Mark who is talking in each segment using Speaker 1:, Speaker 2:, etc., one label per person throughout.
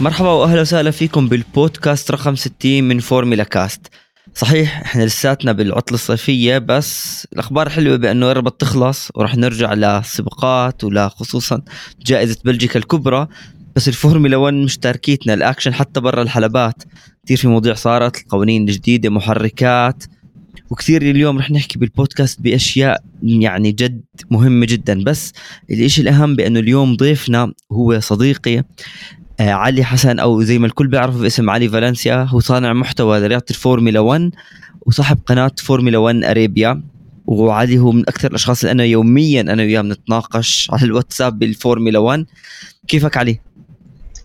Speaker 1: مرحبا وأهلا وسهلا فيكم بالبودكاست رقم 60 من فورمولا كاست. صحيح إحنا لساتنا بالعطلة الصيفية بس الأخبار حلوة بأنه قربت تخلص وراح نرجع للسباقات ولخصوصا جائزة بلجيكا الكبرى. بس الفورمولا 1 مش تاركيتنا الأكشن حتى برا الحلبات. كثير في مواضيع صارت القوانين الجديدة محركات. وكثير اليوم رح نحكي بالبودكاست بأشياء يعني جد مهمة جدا. بس الإشي الأهم بأنه اليوم ضيفنا هو صديقي علي حسن أو زي ما الكل بيعرفه باسم علي فالنسيا هو صانع محتوى لرياضة الفورمولا 1 وصاحب قناة فورمولا 1 أريبيا. وعلي هو من أكثر الأشخاص اللي أنا يوميا أنا وياه بنتناقش على الواتساب بالفورمولا 1 كيفك علي؟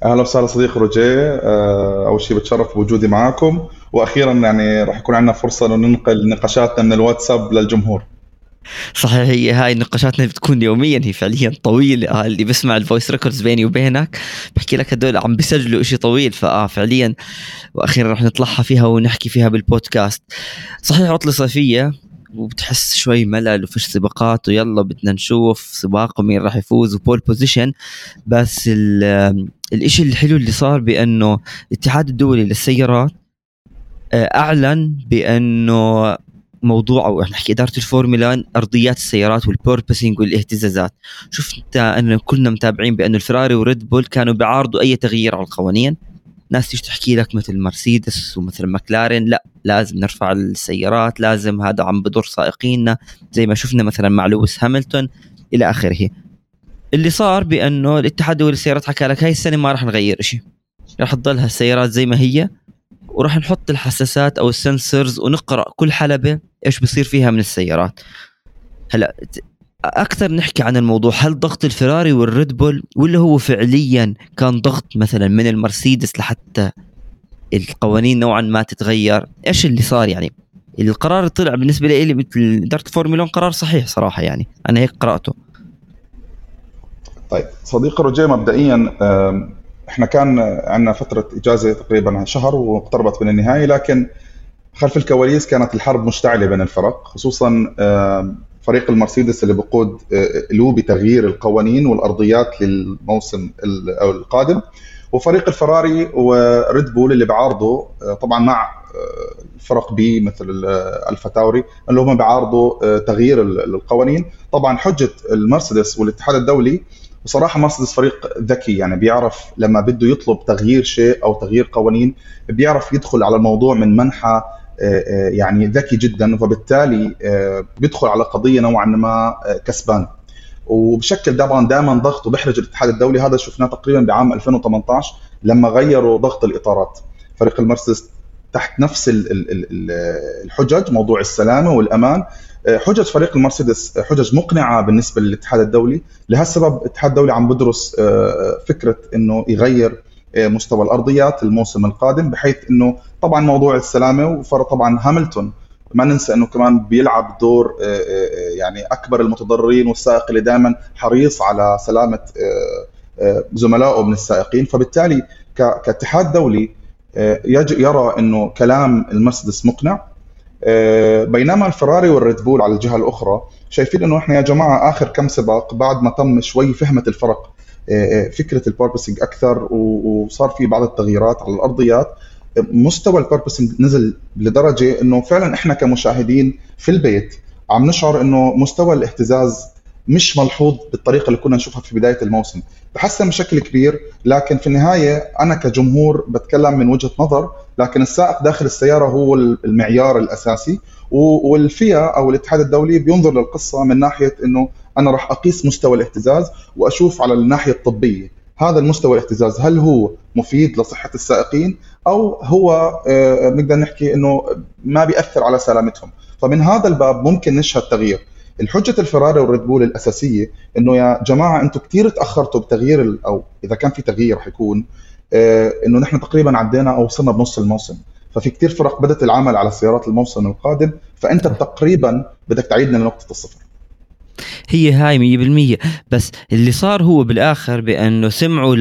Speaker 2: أهلا وسهلا صديق روجيه. آه، أول شيء بتشرف بوجودي معكم وأخيرا يعني راح يكون عندنا فرصة إنه ننقل نقاشاتنا من الواتساب للجمهور.
Speaker 1: صحيح هي هاي نقاشاتنا بتكون يوميا هي فعليا طويلة. آه اللي بسمع ال voice records بيني وبينك بحكي لك هدول عم بيسجلوا شيء طويل. فآه فعليا وأخيرا رح نطلعها فيها ونحكي فيها بالبودكاست صحيح عطلة صيفية وبتحس شوي ملل وفيش سباقات ويلا بدنا نشوف سباق ومين راح يفوز و pole position بس الإشي الحلو اللي صار بأنه الاتحاد الدولي للسيارات آه، أعلن بأنه موضوع أو نحكي إدارة الفورمولا أرضيات السيارات وال porpoising والاهتزازات. شفت انه كلنا متابعين بانه الفراري وريد بول كانوا بيعارضوا أي تغيير على القوانين. ناس تيجي تحكي لك مثل مرسيدس ومثل ماكلارين لا لازم نرفع السيارات لازم هذا عم بضر سائقيننا. زي ما شفنا مثلا مع لويس هاملتون إلى آخره. اللي صار بأنه الاتحاد الدولي للسيارات حكى لك هاي السنة ما راح نغير شيء راح تضلها السيارات زي ما هي. وراح نحط الحساسات أو ال sensors ونقرأ كل حلبة إيش بصير فيها من السيارات. هلأ أكثر نحكي عن الموضوع هل ضغط الفراري والريد بول ولا هو فعليا كان ضغط مثلا من المرسيدس لحتى القوانين نوعا ما تتغير؟ إيش اللي صار يعني؟ القرار اللي طلع بالنسبة لي مثل إدارة فورمولا قرار صحيح صراحة يعني أنا هيك قرأته.
Speaker 2: طيب صديقي رجاء مبدئيا إحنا كان عندنا فترة إجازة تقريبا شهر واقتربت من النهاية لكن خلف الكواليس كانت الحرب مشتعلة بين الفرق خصوصا فريق المرسيدس اللي بقود آه، له بتغيير القوانين والأرضيات للموسم القادم وفريق الفراري وريد بول اللي بيعارضوا آه، طبعا مع آه، فرق بي مثل ألفا تاوري اللي هم بيعارضوا تغيير القوانين. طبعا حجة المرسيدس والاتحاد الدولي بصراحة مرسيدس فريق ذكي يعني بيعرف لما بده يطلب تغيير شيء أو تغيير قوانين بيعرف يدخل على الموضوع من منحى آه، آه، يعني ذكي جدا فبالتالي آه، بيدخل على قضية نوعا ما كسبان. وبشكل طبعا دائما ضغط وبيحرج الاتحاد الدولي هذا شفناه تقريبا بعام 2018 لما غيروا ضغط الإطارات. فريق المرسيدس تحت نفس الحجج موضوع السلامة والأمان حجج فريق المرسيدس حجج مقنعة بالنسبة للاتحاد الدولي. لهالسبب الاتحاد الدولي عم بدرس فكرة إنه يغير مستوى الأرضيات الموسم القادم بحيث إنه طبعا موضوع السلامة وفرق طبعا هاملتون. ما ننسى إنه كمان بيلعب دور آه، آه، آه، يعني أكبر المتضررين والسائق اللي دائما حريص على سلامة زملائه من السائقين. فبالتالي كاتحاد دولي يرى إنه كلام المرسيدس مقنع. بينما الفراري والريد بول على الجهة الأخرى شايفين إنه إحنا يا جماعة آخر كم سباق بعد ما تم شوي فهمت الفرق فكرة ال porpoising أكثر وصار في بعض التغييرات على الأرضيات مستوى ال porpoising نزل لدرجة إنه فعلا إحنا كمشاهدين في البيت عم نشعر إنه مستوى الاهتزاز مش ملحوظ بالطريقة اللي كنا نشوفها في بداية الموسم. تحسن بشكل كبير لكن في النهاية أنا كجمهور بتكلم من وجهة نظر لكن السائق داخل السيارة هو المعيار الأساسي والفيا أو الاتحاد الدولي بينظر للقصة من ناحية إنه أنا راح أقيس مستوى الاهتزاز وأشوف على الناحية الطبية هذا المستوى الاهتزاز هل هو مفيد لصحة السائقين أو هو بنقدر نحكي إنه ما بيأثر على سلامتهم؟ فمن هذا الباب ممكن نشهد تغيير. الحجة الفراري والريد بول الأساسية إنه يا جماعة أنتم كثير تأخرتوا بتغيير أو إذا كان في تغيير رح يكون إنه نحن تقريبا عدينا أو وصلنا بنص الموسم. ففي كثير فرق بدأت العمل على سيارات الموسم القادم فأنت تقريبا بدك تعيدنا لنقطة الصفر.
Speaker 1: هي هاي 100% بس اللي صار هو بالآخر بأنه سمعوا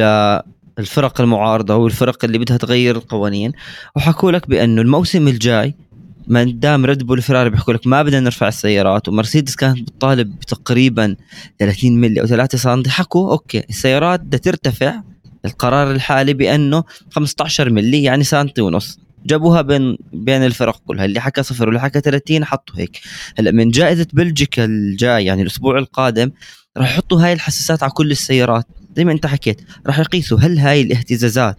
Speaker 1: للفرق المعارضة والفرق اللي بدها تغير القوانين وحكوا لك بأنه الموسم الجاي ما دام ريد بول فراري بيحكوا لك ما بدنا نرفع السيارات ومرسيدس كانت بتطالب بتقريبا 30 ملي أو 3 سم حكوا أوكي السيارات بدها ترتفع القرار الحالي بأنه 15 ملي يعني سنتي ونص. جابوها بين بين الفرق كلها اللي حكى صفر واللي حكى 30 حطوا هيك. هلأ من جائزة بلجيكا الجاي يعني الأسبوع القادم راح يحطوا هاي الحساسات على كل السيارات. زي ما أنت حكيت راح يقيسوا هل هاي الاهتزازات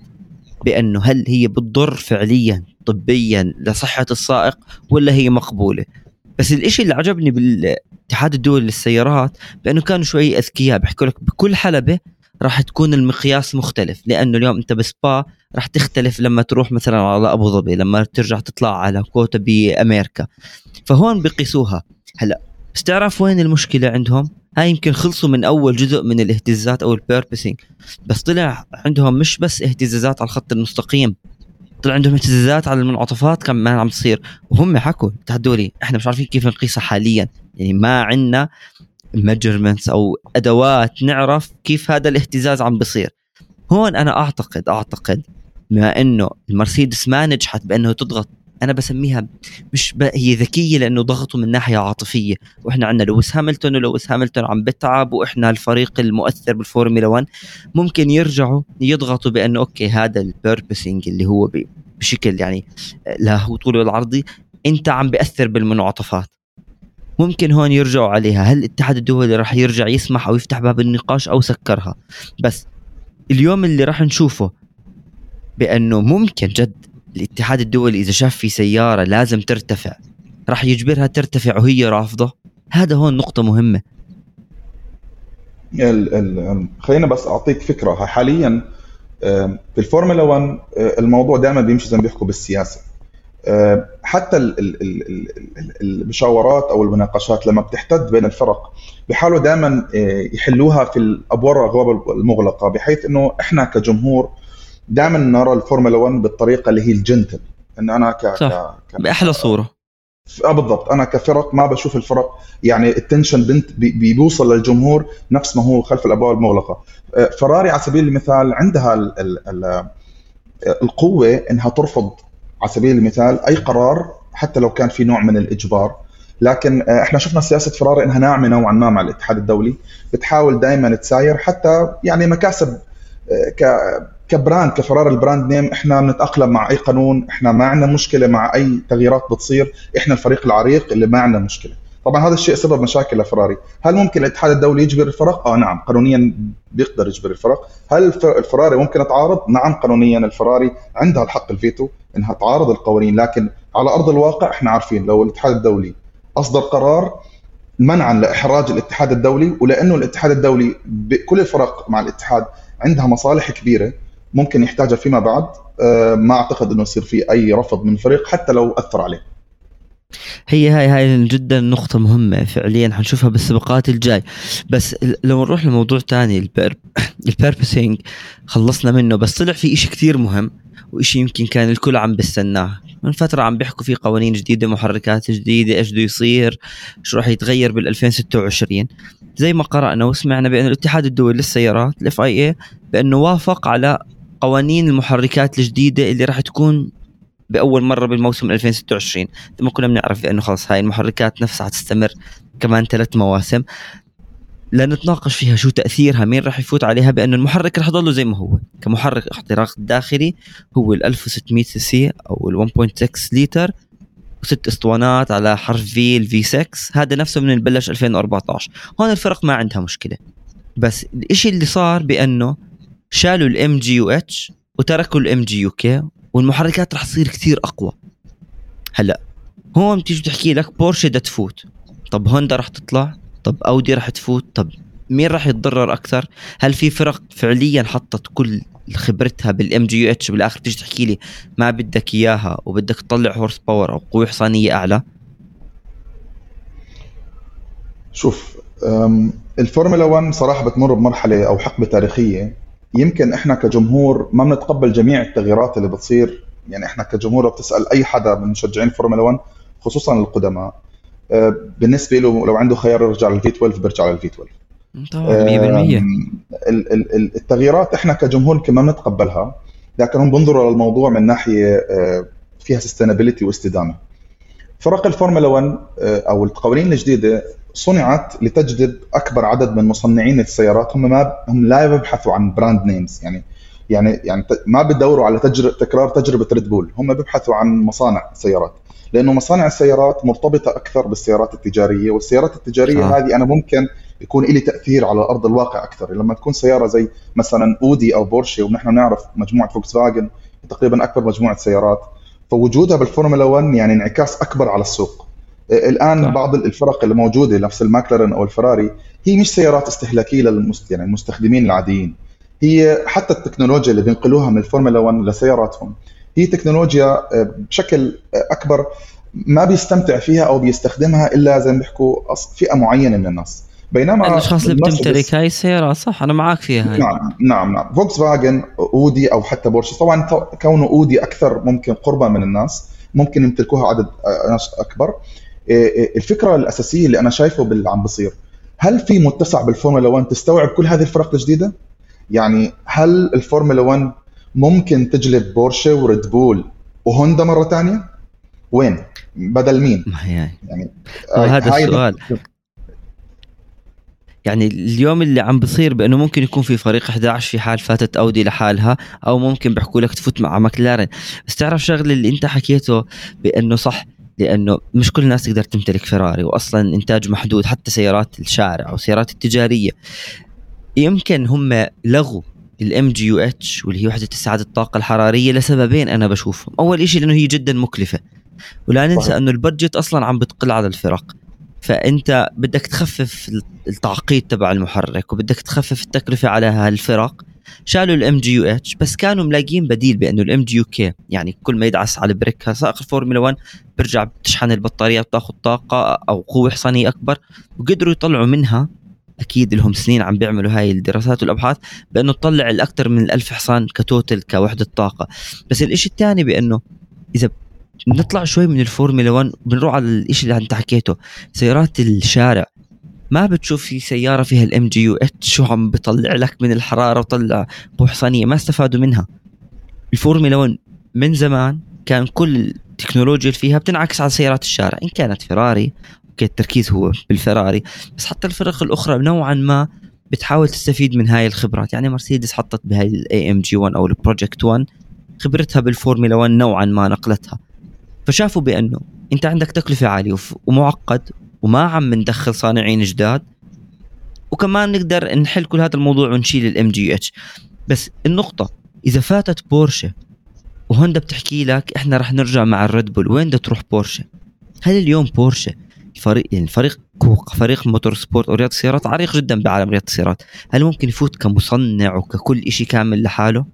Speaker 1: بأنه هل هي بتضر فعليا طبيا لصحة السائق ولا هي مقبولة. بس الإشي اللي عجبني بالاتحاد الدولي للسيارات بأنه كانوا شوي أذكياء بيحكوا لك بكل حلبة راح تكون المقياس مختلف لأنه اليوم أنت بسبا راح تختلف لما تروح مثلا على أبو ظبي لما ترجع تطلع على كوتا بأمريكا. فهون بقيسوها هلأ بس تعرف وين المشكلة عندهم؟ هاي يمكن خلصوا من أول جزء من الاهتزازات أو ال porpoising بس طلع عندهم مش بس اهتزازات على الخط المستقيم طلع عندهم اهتزازات على المنعطفات كمان عم تصير وهم حكوا الاتحاد الدولي إحنا مش عارفين كيف نقيسها حاليا يعني ما عندنا measurements أو أدوات نعرف كيف هذا الاهتزاز عم بصير. هون أنا اعتقد أعتقد بما إنه المرسيدس ما نجحت بأنه تضغط. أنا بسميها مش ب... هي ذكية لأنه ضغطوا من ناحية عاطفية. وإحنا عندنا لويس هاملتون ولويس هاملتون عم بتعب وإحنا الفريق المؤثر بالفورمولا 1 ممكن يرجعوا يضغطوا بأنه okay هذا ال porpoising اللي هو. بشكل يعني له طول العرضي أنت عم بأثر بالمنعطفات. ممكن هون يرجعوا عليها. هل الاتحاد الدولي راح يرجع يسمح أو يفتح باب النقاش أو سكرها؟ بس اليوم اللي راح نشوفه بأنه ممكن جد الاتحاد الدولي إذا شاف في سيارة لازم ترتفع راح يجبرها ترتفع وهي رافضة. هذا هون نقطة مهمة.
Speaker 2: ال ال خلينا بس أعطيك فكرة. حاليا في الفورمولا 1 الموضوع دائما بيمشي زي ما بيحكوا بالسياسة. حتى المشاورات أو المناقشات لما بتحتد بين الفرق بيحاولوا دائما يحلوها في الأبواب المغلقة بحيث إنه إحنا كجمهور دائما نرى الفورمولا 1 بالطريقة اللي هي ال gentle. إن أنا ك,
Speaker 1: صح. ك... بأحلى صورة.
Speaker 2: آه بالضبط. أنا كفرق ما بشوف الفرق يعني ال tension بي بيوصل للجمهور نفس ما هو خلف الأبواب المغلقة. فراري على سبيل المثال عندها ال ال ال القوة إنها ترفض على سبيل المثال أي قرار حتى لو كان في نوع من الإجبار. لكن إحنا شفنا سياسة فراري إنها ناعمة نوعا ما مع الاتحاد الدولي. بتحاول دائما تساير. حتى يعني مكاسب ك ك brand كفراري ال brand name إحنا بنتاقلم مع أي قانون. إحنا ما عندنا مشكلة مع أي تغييرات بتصير. إحنا الفريق العريق اللي ما عندنا مشكلة. طبعا هذا الشيء سبب مشاكل لفراري. هل ممكن الاتحاد الدولي يجبر الفرق؟ آه نعم قانونيا بيقدر يجبر الفرق. هل الفراري ممكن تعارض نعم قانونيا الفراري عندها الحق الفيتو إنها تعارض القوانين لكن على أرض الواقع إحنا عارفين لو الاتحاد الدولي أصدر قرار منعا لإحراج الاتحاد الدولي ولأنه الاتحاد الدولي بكل الفرق مع الاتحاد عندها مصالح كبيرة ممكن يحتاجها فيما بعد. ما أعتقد إنه يصير في أي رفض من الفريق حتى لو أثر عليه.
Speaker 1: هي هاي هاي جدا نقطة مهمة فعليا حنشوفها بالسباقات الجاي. بس لو نروح لموضوع تاني ال porp ال porpoising خلصنا منه بس طلع في إشي كتير مهم وإشي يمكن كان الكل عم بستناه من فترة عم بيحكوا في قوانين جديدة محركات جديدة إيش بده يصير شو راح يتغير بال 2026 زي ما قرأنا وسمعنا بأن الاتحاد الدولي للسيارات ال FIA بأنه وافق على قوانين المحركات الجديدة اللي راح تكون بأول مرة بالموسم 2026 ثم كنا بنعرف بأنه خلص هاي المحركات نفسها حتستمر كمان ثلاث مواسم. لنتناقش فيها شو تأثيرها مين راح يفوت عليها بأنه المحرك راح يضله زي ما هو. كمحرك احتراق داخلي هو ال 1600 سي سي أو ال 1.6 لتر وست أسطوانات على حرف في ال V6 هذا نفسه من بلش 2014 هون الفرق ما عندها مشكلة. بس الإشي اللي صار بأنه شالوا الام جي يو اتش وتركوا ال MGU-K والمحركات رح تصير كثير أقوى. هلأ هون بتيجي بتحكي لك بورشه بدها تفوت. طب هوندا رح تطلع؟ طب اودي رح تفوت؟ طب مين رح يتضرر أكثر؟ هل في فرق فعليا حطت كل خبرتها بالام جي اتش بالآخر تيجي تحكي لي ما بدك إياها وبدك تطلع horse power أو قوة حصانيه أعلى؟
Speaker 2: شوف الفورمولا 1 صراحة بتمر بمرحلة أو حقبة تاريخية. يمكن إحنا كجمهور ما بنتقبل جميع التغييرات اللي بتصير. يعني إحنا كجمهور لو بتسأل أي حدا من مشجعين الفورمولا 1 خصوصا القدماء بالنسبة له لو عنده خيار يرجع لل V12 بيرجع لل
Speaker 1: V12
Speaker 2: 100% التغييرات إحنا كجمهور يمكن ما بنتقبلها لكن هم بينظروا للموضوع من ناحية فيها sustainability واستدامة. فرق الفورمولا 1 أو القوانين الجديدة صنعت لتجذب أكبر عدد من مصنعين السيارات. هم ما هم لا يبحثوا عن brand names يعني يعني يعني ما بيدوروا على تجر... تكرار تجربة ريد بول هم بيبحثوا عن مصانع سيارات لأنه مصانع السيارات مرتبطة أكثر بالسيارات التجارية والسيارات التجارية آه. هذه أنا ممكن يكون لي تأثير على أرض الواقع أكثر. لما تكون سيارة زي مثلا أودي أو بورشي ونحن نعرف مجموعة فوكس فاجن تقريبا أكبر مجموعة سيارات فوجودها بالفورمولا 1 يعني انعكاس أكبر على السوق. الآن صح. بعض الفرق اللي موجودة نفس الماكلارن أو الفراري هي مش سيارات استهلاكية للمست يعني المستخدمين العاديين هي حتى التكنولوجيا اللي بينقلوها من الفورمولا 1 لسياراتهم هي تكنولوجيا آه، بشكل أكبر ما بيستمتع فيها أو بيستخدمها إلا زي ما بيحكوا فئة معينة من الناس
Speaker 1: بينما الأشخاص اللي بتمتلك هاي السيارات صح أنا معك فيها هاي.
Speaker 2: نعم نعم نعم فوكس فاجن أودي أو حتى بورش طبعا كونه أودي أكثر ممكن قربا من الناس ممكن يمتلكوها عدد ناس أكبر الفكرة الأساسية اللي أنا شايفه باللي عم بصير هل في متسع بالفورمولا 1 تستوعب كل هذه الفرق الجديده؟ يعني هل الفورمولا 1 ممكن تجلب بورشة وريد بول وهوندا مرة ثانية؟ وين؟ بدل مين؟
Speaker 1: يعني, يعني هذا السؤال يعني اليوم اللي عم بصير بأنه ممكن يكون في فريق 11 في حال فاتت أودي لحالها أو ممكن بيحكوا لك تفوت مع ماكلارن بس تعرف شغلة اللي أنت حكيته بأنه صح لأنه مش كل الناس تقدر تمتلك فيراري واصلا إنتاج محدود حتى سيارات الشارع أو سيارات التجارية. يمكن هم لغوا الام جي يو اتش واللي هي وحدة استعاده الطاقة الحرارية لسببين أنا بشوفهم. أول شيء لأنه هي جدا مكلفة. ولا ننسى أنه ال budget أصلا عم بتقل على الفرق. فأنت بدك تخفف التعقيد تبع المحرك وبدك تخفف التكلفة على هالفرق. شالوا الام جي يو اتش بس كانوا ملاقيين بديل بأنه ال MGU-K يعني كل ما يدعس على ال brake سائق الفورمولا 1 بيرجع بتشحن البطارية بتاخذ طاقة أو قوة حصانية أكبر وقدروا يطلعوا منها أكيد لهم سنين عم بيعملوا هاي الدراسات والأبحاث بأنه تطلع الاكثر من الألف حصان ك total كوحدة طاقة. بس الإشي الثاني بأنه إذا نطلع شوي من الفورمولا 1 بنروح على الشيء اللي أنت حكيته سيارات الشارع. ما بتشوف في سيارة فيها الام جي يو اتش شو عم بيطلع لك من الحرارة وطلع قوه حصانيه ما استفادوا منها. الفورمولا 1 من زمان كان كل التكنولوجيا اللي فيها بتنعكس على سيارات الشارع إن كانت فيراري okay التركيز هو بالفراري. بس حتى الفرق الأخرى نوعا ما بتحاول تستفيد من هاي الخبرات. يعني مرسيدس حطت بهاي الاي ام جي 1 أو ال Project One خبرتها بالفورمولا 1 نوعا ما نقلتها. فشافوا بأنه أنت عندك تكلفة عالية ومعقد وما عم ندخل صانعين جداد وكمان نقدر نحل كل هذا الموضوع ونشيل ال MGH بس النقطة إذا فاتت بورشة وهوندا بتحكي لك إحنا رح نرجع مع الريد بول وين بدها تروح بورشة؟ هل اليوم بورشة فريق يعني فريق فريق motorsport أو رياضة السيارات؟ عريق جدا بعالم رياضة السيارات. هل ممكن يفوت كمصنع وككل شيء كامل لحاله؟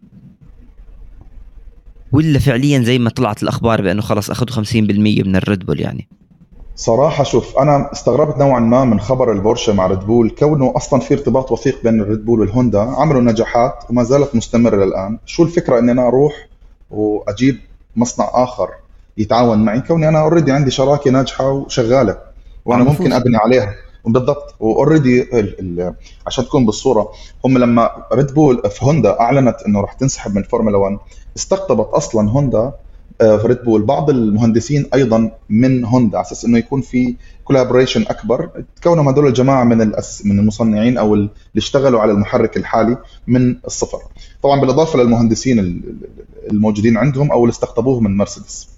Speaker 1: ولا فعليا زي ما طلعت الأخبار بأنه خلص أخذوا 50% من الريد بول يعني؟
Speaker 2: صراحة شوف أنا استغربت نوعا ما من خبر البورشة مع ريد بول كونه أصلا في ارتباط وثيق بين الريد بول والهوندا عملوا نجاحات وما زالت مستمرة للآن. شو الفكرة أني أنا أروح وأجيب مصنع آخر يتعاون معي؟ كوني أنا already عندي شراكة ناجحة وشغالة وأنا ممكن أبني عليها. بالضبط. و already عشان تكون بالصورة هم لما ريد بول في هوندا أعلنت إنه راح تنسحب من الفورمولا 1 استقطبت أصلا هوندا في ريد بول بعض المهندسين أيضا من هوندا على أساس إنه يكون في collaboration أكبر. تكونوا هذول الجماعة من الأس من المصنعين أو اللي اشتغلوا على المحرك الحالي من الصفر. طبعا بالإضافة للمهندسين الموجودين عندهم أو اللي استقطبوه من مرسيدس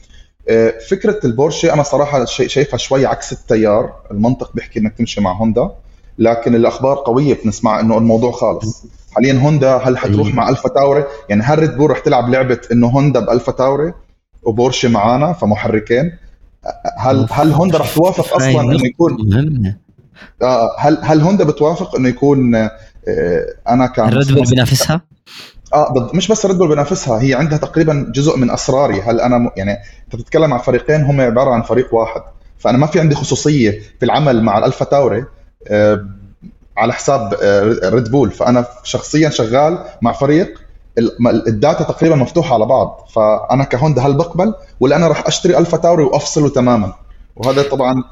Speaker 2: آه، فكرة البورشة أنا صراحة شايفها شوي عكس التيار. المنطق بيحكي إنك تمشي مع هوندا لكن الأخبار قوية بنسمع إنه الموضوع خالص. حاليا هوندا هل حتروح أيوة. مع الفا تاوري يعني هل ريد بول رح تلعب لعبة إنه هوندا بألفا تاوري؟ وبورشه معانا فمحركين. هل هل هوندا رح توافق أصلا إنه يكون آه هل هل هوندا بتوافق إنه يكون آه أنا
Speaker 1: كان ريد بول بينافسها؟
Speaker 2: آه مش بس ريد بول بينافسها هي عندها تقريبا جزء من أسراري. هل أنا م... يعني أنت بتتكلم عن فريقين هم عبارة عن فريق واحد. فأنا ما في عندي خصوصية في العمل مع الألفا تاوري آه على حساب ريد بول. فأنا شخصيا شغال مع فريق ال data تقريبا مفتوحة على بعض. فأنا كهوندا هل بقبل؟ ولا أنا راح أشتري ألفا تاوري وأفصله تماما؟ وهذا طبعا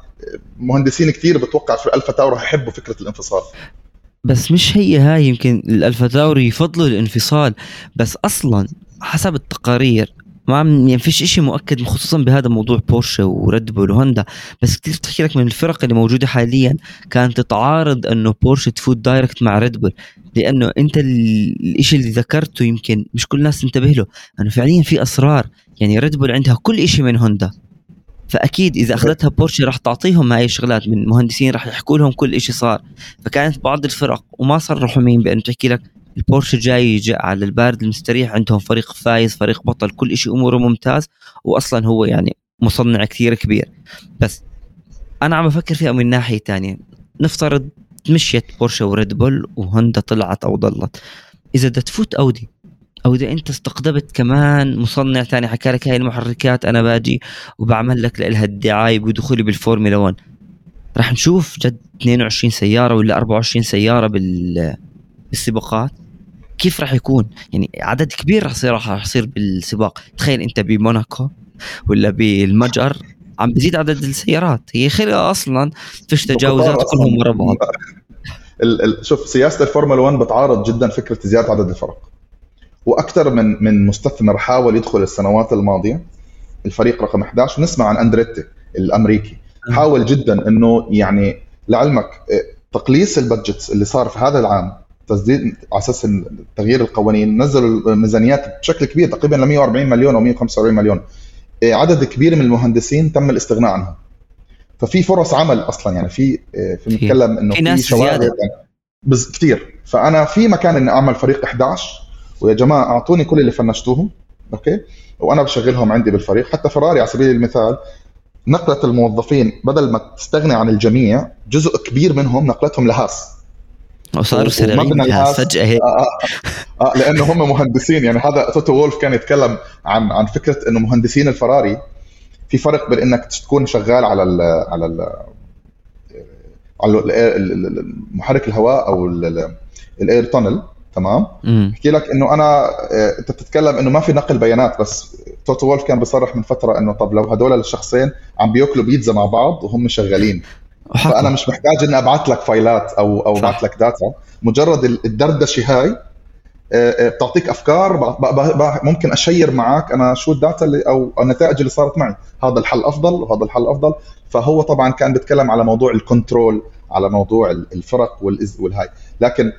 Speaker 2: مهندسين كثير بتوقع في ألفا تاوري يحبوا فكرة الانفصال.
Speaker 1: بس مش هي هاي يمكن الألفا تاوري يفضلوا الانفصال. بس أصلا حسب التقارير ما يعني فيش شيء مؤكد خصوصا بهذا موضوع بورشة وريد بول وهوندا. بس كثير تحكي لك من الفرق اللي موجودة حاليا كانت تعارض إنه بورشة تفوت direct مع ريد بول. لأنه أنت الشيء اللي ذكرته يمكن مش كل الناس تنتبه له إنه فعليا في أسرار. يعني ريد بول عندها كل شيء من هوندا. فأكيد إذا أخذتها بورشة راح تعطيهم هاي الشغلات من مهندسين راح يحكوا لهم كل شيء صار. فكانت بعض الفرق وما صرحوا مين بانه تحكي لك البورشه جاي على البارد المستريح عندهم فريق فايز فريق بطل كل شيء أموره ممتاز واصلا هو يعني مصنع كثير كبير. بس أنا عم بفكر فيها من ناحية ثانية نفترض مشيت بورشة وريد بول وهوندا طلعت أو ضلت. إذا بدها تفوت أودي. أو إذا أنت استقطبت كمان مصنع ثاني حكى لك هاي المحركات أنا باجي وبعمل لك لها الدعايه بدخولي بالفورمولا 1 راح نشوف جد 22 سيارة ولا 24 سيارة بال بالسباقات؟ كيف راح يكون؟ يعني عدد كبير راح يصير راح يصير بالسباق. تخيل أنت بموناكو ولا بالمجر عم بزيد عدد السيارات. هي خلقها أصلا فيش تجاوزات كلهم ورا بعض.
Speaker 2: شوف سياسة الفورمولا 1 بتعارض جدا فكرة زيادة عدد الفرق. وأكثر من من مستثمر حاول يدخل السنوات الماضية الفريق رقم 11 ونسمع عن أندريتي الأمريكي. حاول جدا إنه يعني لعلمك آه، تقليص البادجتس اللي صار في هذا العام تسديد على أساس تغيير القوانين نزلوا الميزانيات بشكل كبير تقريبا ل 140 مليون أو 145 مليون. آه، عدد كبير من المهندسين تم الاستغناء عنهم. ففي فرص عمل أصلا يعني في آه، في نتكلم
Speaker 1: إنه في ناس زيادة.
Speaker 2: يعني. بس كثير فأنا في مكان إني أعمل فريق 11 ويا جماعة أعطوني كل اللي فنشتوهم أوكي؟ وأنا بشغلهم عندي بالفريق. حتى فراري على سبيل المثال نقلت الموظفين بدل ما تستغني عن الجميع جزء كبير منهم نقلتهم لهاس.
Speaker 1: وصاروا سريعين. فجأة هيك.
Speaker 2: آه, آه, آه. لأنه هم مهندسين. يعني هذا توتو وولف كان يتكلم عن عن فكرة إنه مهندسين الفراري في فرق بين إنك تكون شغال على ال على ال على محرك الهواء أو ال air tunnel تمام؟ بحكي لك إنه أنا آه، أنت بتتكلم إنه ما في نقل بيانات بس توتو وولف كان بيصرح من فترة إنه طب لو هدول الشخصين عم بيأكلوا بيتزا مع بعض وهم شغالين. وحكم. فانا مش محتاج إني أبعث لك فايلات أو أو أبعث لك data مجرد الدردشة هاي آه، آه، بتعطيك أفكار ممكن أشير معك أنا شو ال data اللي أو النتائج اللي صارت معي. هذا الحل أفضل وهذا الحل أفضل. فهو طبعا كان بيتكلم على موضوع ال control على موضوع الفرق والهاي. لكن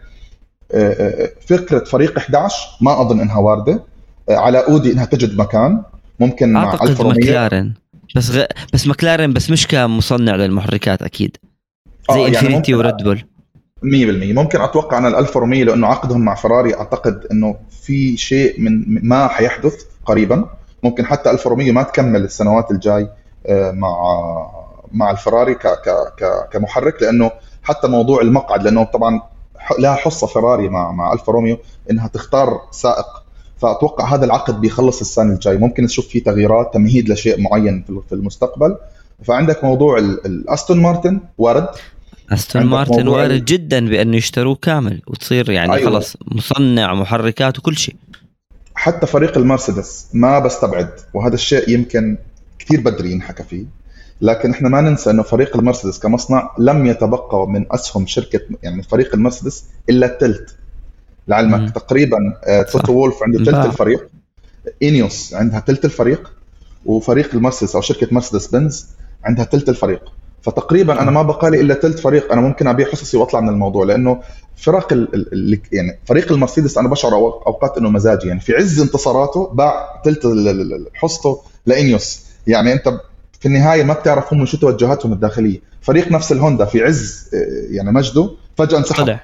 Speaker 2: فكرة فريق 11 ما أظن إنها واردة. على أودي إنها تجد مكان. ممكن
Speaker 1: مع أعتقد مكلارن بس غ... بس مكلارن بس مش كمصنع للمحركات أكيد. زي آه إنفينيتي يعني وريد بول.
Speaker 2: 100% ممكن أتوقع عن ال 1400 لأنه عقدهم مع فراري أعتقد أنه في شيء من ما حيحدث قريبا. ممكن حتى 1400 ما تكمل السنوات الجاي آه، مع مع الفراري ك ك كمحرك لأنه حتى موضوع المقعد لأنه طبعا لها حصة فراري مع مع الفا روميو إنها تختار سائق فأتوقع هذا العقد بيخلص السنة الجاي ممكن نشوف فيه تغييرات تمهيد لشيء معين في المستقبل. فعندك موضوع الاستون مارتن وارد؟
Speaker 1: أستون مارتن وارد جدا بأنه يشتروه كامل وتصير يعني أيوة. خلص مصنع محركات وكل شيء.
Speaker 2: حتى فريق المرسيدس ما بستبعد وهذا الشيء يمكن كثير بدري ينحكى فيه. لكن إحنا ما ننسى إنه فريق المرسيدس كمصنع لم يتبقى من أسهم شركة يعني فريق المرسيدس إلا الثلث. لعلمك مم. تقريبا آه، توتو وولف عنده ثلث الفريق انيوس عندها ثلث الفريق وفريق المرسيدس أو شركة مرسيدس بنز عندها ثلث الفريق. فتقريبا أنا ما بقى لي إلا ثلث فريق أنا ممكن أبيع حصصي وأطلع من الموضوع لأنه فرق ال يعني فريق المرسيدس أنا بشعر أوقات إنه مزاجي يعني في عز انتصاراته باع ثلث حصته ل INEOS يعني أنت في النهاية ما بتعرف هم شو توجهاتهم الداخلية. فريق نفس الهوندا في عز آه، يعني مجده فجأة انسحب.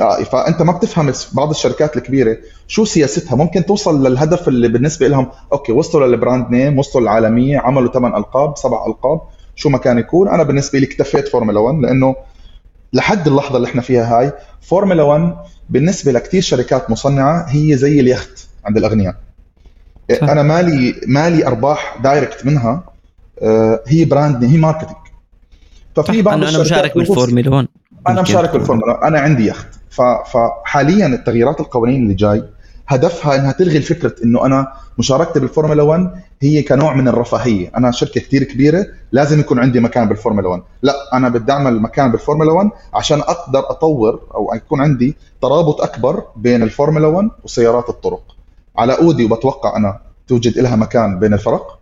Speaker 2: آه فأنت ما بتفهم بعض الشركات الكبيرة شو سياستها؟ ممكن توصل للهدف اللي بالنسبة لهم okay وصلوا لل brand name وصلوا للعالمية عملوا ثمان ألقاب سبع ألقاب شو ما كان يكون. أنا بالنسبة لي اكتفيت فورمولا 1 لأنه لحد اللحظة اللي إحنا فيها هاي فورمولا 1 بالنسبة لكثير شركات مصنعة هي زي اليخت عند الأغنياء. أنا مالي مالي أرباح direct منها آه، هي brand هي marketing
Speaker 1: ففي بعض أنا مشارك بالفورمولا 1
Speaker 2: أنا مشارك بالفورمولا أنا عندي يخت. فحاليا التغييرات القوانين اللي جاي هدفها إنها تلغي الفكرة إنه أنا مشاركتي بالفورمولا 1 هي كنوع من الرفاهية، أنا شركة كثير كبيرة لازم يكون عندي مكان بالفورمولا 1، لا أنا بدي أعمل مكان بالفورمولا 1 عشان أقدر أطور أو يكون عندي ترابط أكبر بين الفورمولا 1 وسيارات الطرق. على أودي وبتوقع أنا توجد لها مكان بين الفرق.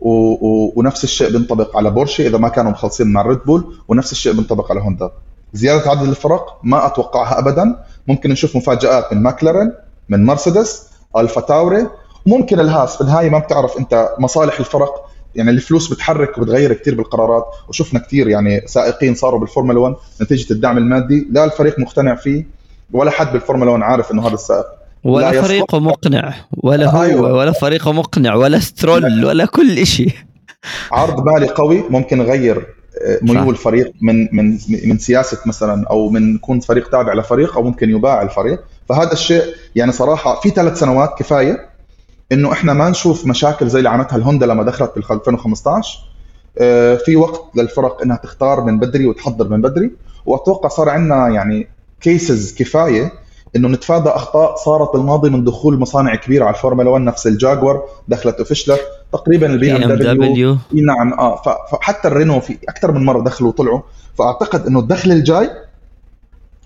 Speaker 2: و... و... ونفس الشيء بينطبق على بورشي إذا ما كانوا مخلصين مع ريد بول ونفس الشيء بينطبق على هوندا زيادة عدد الفرق ما أتوقعها ابدا. ممكن نشوف مفاجآت من ماكلارن من مرسيدس ألفا تاوري. ممكن الهاس في النهاية ما بتعرف أنت مصالح الفرق يعني الفلوس بتحرك وبتغير كثير بالقرارات. وشفنا كثير يعني سائقين صاروا بالفورمولا 1 نتيجة الدعم المادي. لا الفريق مقتنع فيه ولا حد بالفورمولا 1 عارف إنه هذا السائق.
Speaker 1: ولا فريقه مقنع ولا هو أيوة. ولا فريقه مقنع ولا سترول ولا كل شيء
Speaker 2: عرض مالي قوي ممكن يغير آه، ميول الفريق من من من سياسة مثلا أو من يكون فريق تابع لفريق أو ممكن يباع الفريق. فهذا الشيء يعني صراحة في ثلاث سنوات كفاية إنه إحنا ما نشوف مشاكل زي اللي عملتها الهوندا لما دخلت بال 2015 آه، في وقت للفرق إنها تختار من بدري وتحضر من بدري. وأتوقع صار عندنا يعني cases كفاية إنه نتفادى أخطاء صارت بالماضي من دخول مصانع كبيرة على الفورمولا 1 نفس الجاكوار دخلت وفشلت تقريبا البي ام دبليو نعم آه فحتى الرينو في أكثر من مرة دخلوا وطلعوا. فأعتقد إنه الدخل الجاي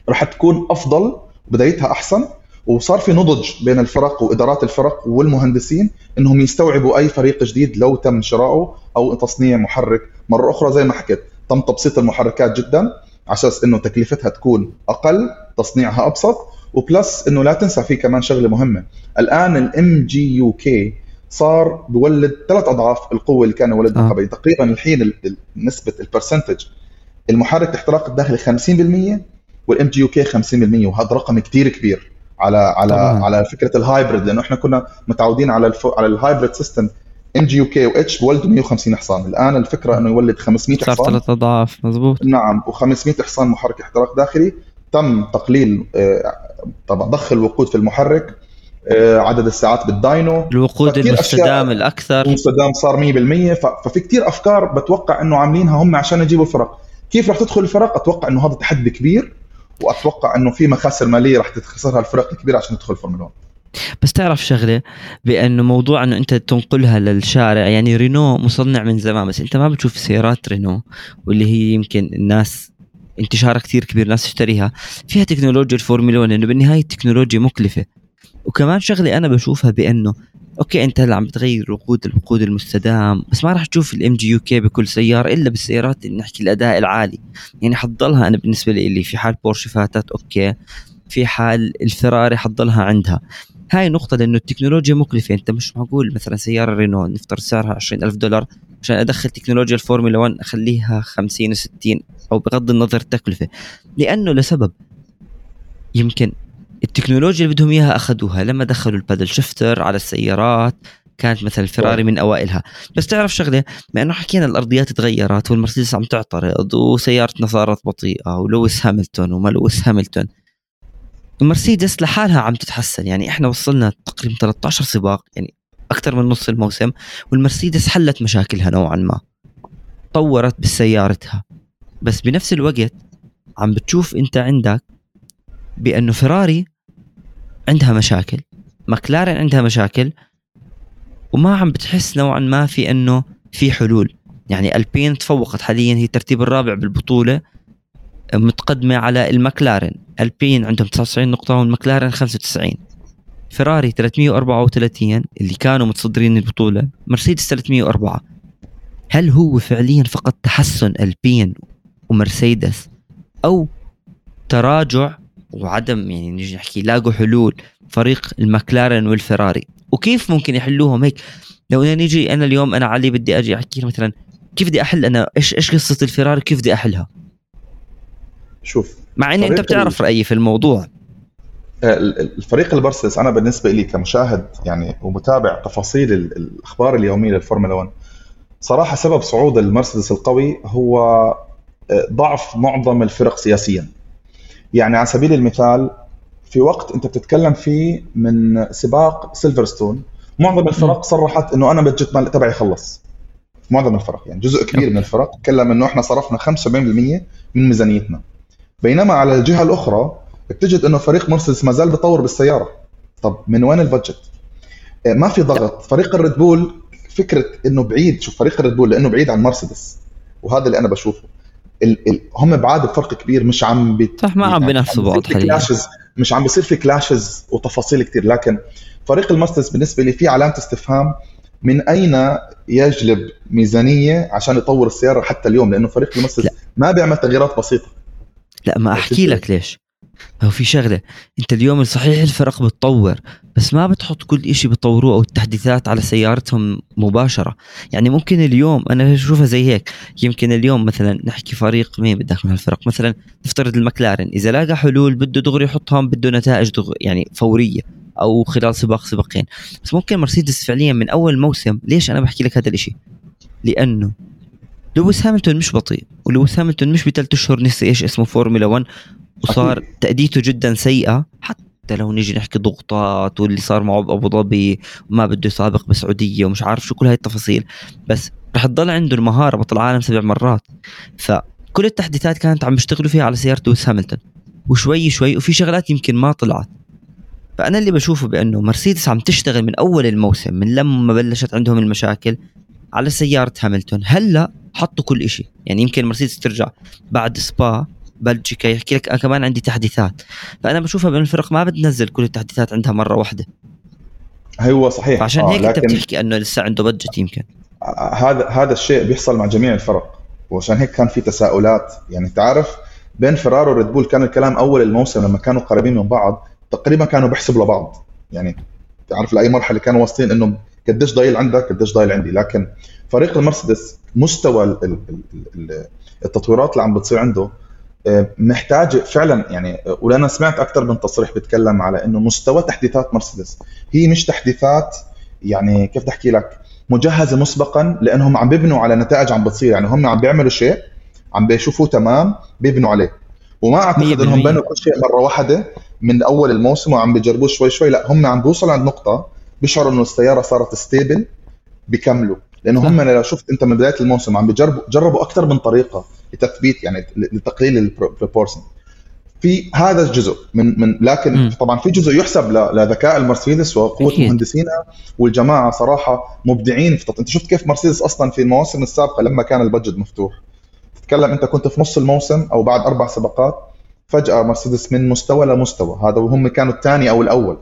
Speaker 2: راح تكون أفضل بدايتها أحسن. وصار في نضج بين الفرق وإدارات الفرق والمهندسين إنهم يستوعبوا أي فريق جديد لو تم شراؤه أو تصنيع محرك. مرة أخرى زي ما حكيت تم تبسيط المحركات جدا على أساس إنه تكلفتها تكون أقل تصنيعها أبسط. و plus إنه لا تنسى في كمان شغلة مهمة. الآن ال MGU-K صار بولد ثلاث أضعاف القوة اللي كان يولدها قبل. آه. تقريبا الحين نسبة ال percentage المحرك الاحتراق الداخلي 50% وال MGU-K 50% وهذا رقم كثير كبير على على طبعا. على فكرة ال hybrid لأنه إحنا كنا متعودين على الفو على ال hybrid system MGU-K و H بولدوا 150 حصان. الآن الفكرة إنه يولد 500 حصان.
Speaker 1: صار ثلاث أضعاف مضبوط
Speaker 2: نعم و500 حصان محرك احتراق داخلي. تم تقليل آه، طبعا ضخ الوقود في المحرك. عدد الساعات بال dyno.
Speaker 1: الوقود المستدام الأكثر.
Speaker 2: المستدام صار 100% ففي كثير أفكار بتوقع إنه عاملينها هم عشان يجيبوا الفرق. كيف رح تدخل الفرق؟ أتوقع إنه هذا تحدي كبير وأتوقع إنه في مخاسر مالية رح تخسرها الفرق الكبيرة عشان تدخل فورمولا 1
Speaker 1: بس تعرف شغلة بأنه موضوع إنه أنت تنقلها للشارع يعني رينو مصنع من زمان بس أنت ما بتشوف سيارات رينو واللي هي يمكن الناس انتشارها كثير كبير ناس تشتريها. فيها تكنولوجيا الفورمولا 1 لأنه بالنهاية التكنولوجيا مكلفة. وكمان شغلة أنا بشوفها بأنه okay أنت هلا عم بتغير وقود الوقود المستدام بس ما راح تشوف ال MGU-K بكل سيارة إلا بالسيارات اللي نحكي الأداء العالي. يعني حتضلها أنا بالنسبة لي في حال بورش فاتت okay في حال الفراري حتضلها عندها. هاي نقطة لأنه التكنولوجيا مكلفة. أنت مش معقول مثلا سيارة رينو نفترض سعرها 20 ألف دولار عشان أدخل تكنولوجيا الفورمولا 1 أخليها 50 و60 أو بغض النظر التكلفة لأنه لسبب يمكن التكنولوجيا اللي بدهم إياها أخذوها لما دخلوا البادل شفتر على السيارات كانت مثلا الفراري من أوائلها. بس تعرف شغلة بما إنه حكينا الأرضيات تغيرت والمرسيدس عم تعترض وسيارتنا صارت بطيئة ولويس هاملتون وما لويس هاملتون. المرسيدس لحالها عم تتحسن يعني إحنا وصلنا تقريبا 13 سباق يعني أكثر من نص الموسم والمرسيدس حلت مشاكلها نوعا ما. طورت بسيارتها. بس بنفس الوقت عم بتشوف أنت عندك بأنه فيراري عندها مشاكل. مكلارن عندها مشاكل. وما عم بتحس نوعا ما في أنه في حلول. يعني البين تفوقت حاليا هي الترتيب الرابع بالبطولة متقدمة على المكلارن البين عندهم 99 نقطة والمكلارن 95 فيراري 334 اللي كانوا متصدرين البطولة. مرسيدس 304 هل هو فعليا فقط تحسن ألبين ومرسيدس؟ أو تراجع وعدم يعني نجي نحكي لاقوا حلول فريق المكلارن والفراري. وكيف ممكن يحلوهم؟ هيك لو أنا نيجي أنا اليوم أنا علي بدي أجي أحكي مثلا كيف بدي أحل أنا إيش إيش قصة الفراري؟ كيف بدي أحلها؟
Speaker 2: شوف
Speaker 1: مع إني أنت بتعرف رأيي في الموضوع.
Speaker 2: آه، الفريق المرسيدس أنا بالنسبة لي كمشاهد يعني ومتابع تفاصيل الأخبار اليومية للفورمولا 1 صراحة سبب صعود المرسيدس القوي هو آه، ضعف معظم الفرق سياسيا. يعني على سبيل المثال في وقت أنت بتتكلم فيه من سباق سيلفرستون معظم الفرق صرحت إنه أنا بجت مال تبعي خلص. معظم الفرق يعني جزء كبير من الفرق تكلم إنه إحنا صرفنا 75% من ميزانيتنا. بينما على الجهة الأخرى بتجد إنه فريق مرسيدس ما زال بيطور بالسيارة. طب من وين البادجت؟ آه، ما في ضغط. فريق الريد بول فكرة إنه بعيد شوف فريق الريد بول لأنه بعيد عن مرسيدس وهذا اللي أنا بشوفه. ال ال هم بعاد بفرق كبير مش عم.
Speaker 1: صح ما عم بينافسوا بعض
Speaker 2: clashes مش عم بيصير في clashes وتفاصيل كثير لكن فريق المرسيدس بالنسبة لي في علامة استفهام من أين يجلب ميزانية عشان يطور السيارة حتى اليوم؟ لأنه فريق المرسيدس ما بيعمل تغييرات بسيطة.
Speaker 1: لا ما أحكي لك ليش. هو في شغلة. أنت اليوم صحيح الفرق بتطور بس ما بتحط كل إشي بتطوروه أو التحديثات على سيارتهم مباشرة. يعني ممكن اليوم أنا اشوفها زي هيك. يمكن اليوم مثلا نحكي فريق مين بدك من هالفرق مثلا نفترض المكلارن إذا لاقى حلول بده دغري يحطها بده نتائج دغري يعني فورية أو خلال سباق سباقين. بس ممكن مرسيدس فعليا من أول موسم ليش أنا بحكي لك هذا الإشي؟ لأنه لويس هاملتون مش بطيء ولويس هاملتون مش بثلاث أشهر نسي إيش اسمه فورمولا 1 وصار تأديته جدا سيئة. حتى لو نيجي نحكي ضغوطات واللي صار معه بابو ظبي وما بده يسابق بسعودية ومش عارف شو كل هاي التفاصيل. بس رح تضل عنده المهارة بطل عالم سبع مرات. فكل التحديثات كانت عم بيشتغلوا فيها على سيارة لويس هاملتون. وشوي شوي وفي شغلات يمكن ما طلعت. فأنا اللي بشوفه بأنه مرسيدس عم تشتغل من أول الموسم من لما بلشت عندهم المشاكل على سيارة هاملتون. هلأ حطوا كل شيء يعني يمكن مرسيدس ترجع بعد سبا بلجيكا يحكي لك أنا كمان عندي تحديثات. فأنا بشوفها بين الفرق ما بتنزل كل التحديثات عندها مرة واحدة.
Speaker 2: هو صحيح.
Speaker 1: عشان آه هيك انت بتحكي أنه لسه عنده بادجت يمكن.
Speaker 2: هذا هذا الشيء بيحصل مع جميع الفرق. وعشان هيك كان في تساؤلات. يعني تعرف بين فيراري وريد بول كان الكلام أول الموسم لما كانوا قريبين من بعض تقريبا كانوا بيحسبوا لبعض. يعني تعرف لأي مرحلة كانوا واصلين إنه قديش ضايل عندك قديش ضايل عندي. لكن فريق المرسيدس مستوى التطويرات اللي عم بتصير عنده محتاج فعلا يعني ولأنا سمعت أكثر من تصريح بيتكلم على إنه مستوى تحديثات مرسيدس هي مش تحديثات يعني كيف بدي أحكي لك مجهزة مسبقا لأنهم عم بيبنوا على نتائج عم بتصير يعني هم عم بيعملوا شيء عم بيشوفوه تمام بيبنوا عليه. وما أعتقد إنهم بنوا كل شيء مرة واحدة من أول الموسم وعم بيجربوه شوي شوي لا هم عم بيوصلوا عند نقطة بيشعروا إنه السيارة صارت stable بيكملوا لأنه هم لو شفت أنت من بداية الموسم عم بيجربوا جربوا أكثر من طريقة. لتثبيت يعني لتقليل ال porpoising في هذا الجزء من من لكن م. طبعا في جزء يحسب لذكاء المرسيدس وقوة أكيد. مهندسينها والجماعة صراحة مبدعين في أنت شفت كيف مرسيدس أصلا في المواسم السابقة لما كان ال budget مفتوح تتكلم أنت كنت في نص الموسم أو بعد أربع سباقات فجأة مرسيدس من مستوى لمستوى هذا وهم كانوا الثاني أو الأول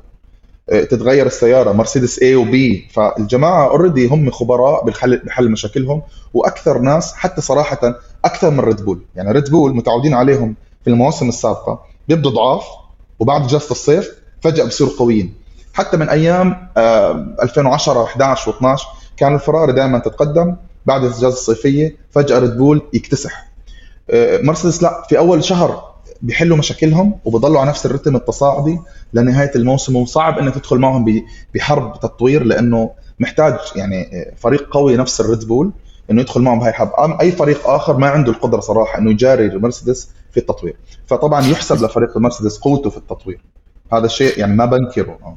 Speaker 2: تتغير السيارة مرسيدس A و B. فالجماعة already هم خبراء بالحل بحل مشاكلهم وأكثر ناس حتى صراحة أكثر من ريد بول يعني ريد بول متعودين عليهم في المواسم السابقة. بيبدوا ضعاف وبعد إجازة الصيف فجأة بصيروا قويين. حتى من أيام 2010 11 و12 كان الفراري دائما تتقدم. بعد الاجازه الصيفية فجأة ريد بول يكتسح. آه، مرسيدس لا في أول شهر بيحلوا مشاكلهم وبضلوا على نفس الرتم التصاعدي لنهاية الموسم. وصعب إنك تدخل معهم بحرب تطوير لأنه محتاج يعني فريق قوي نفس الريد بول إنه يدخل معهم بهاي الحرب. أي فريق آخر ما عنده القدرة صراحة إنه يجاري المرسيدس في التطوير. فطبعا يحسب لفريق المرسيدس قوته في التطوير. هذا الشيء يعني ما بنكره.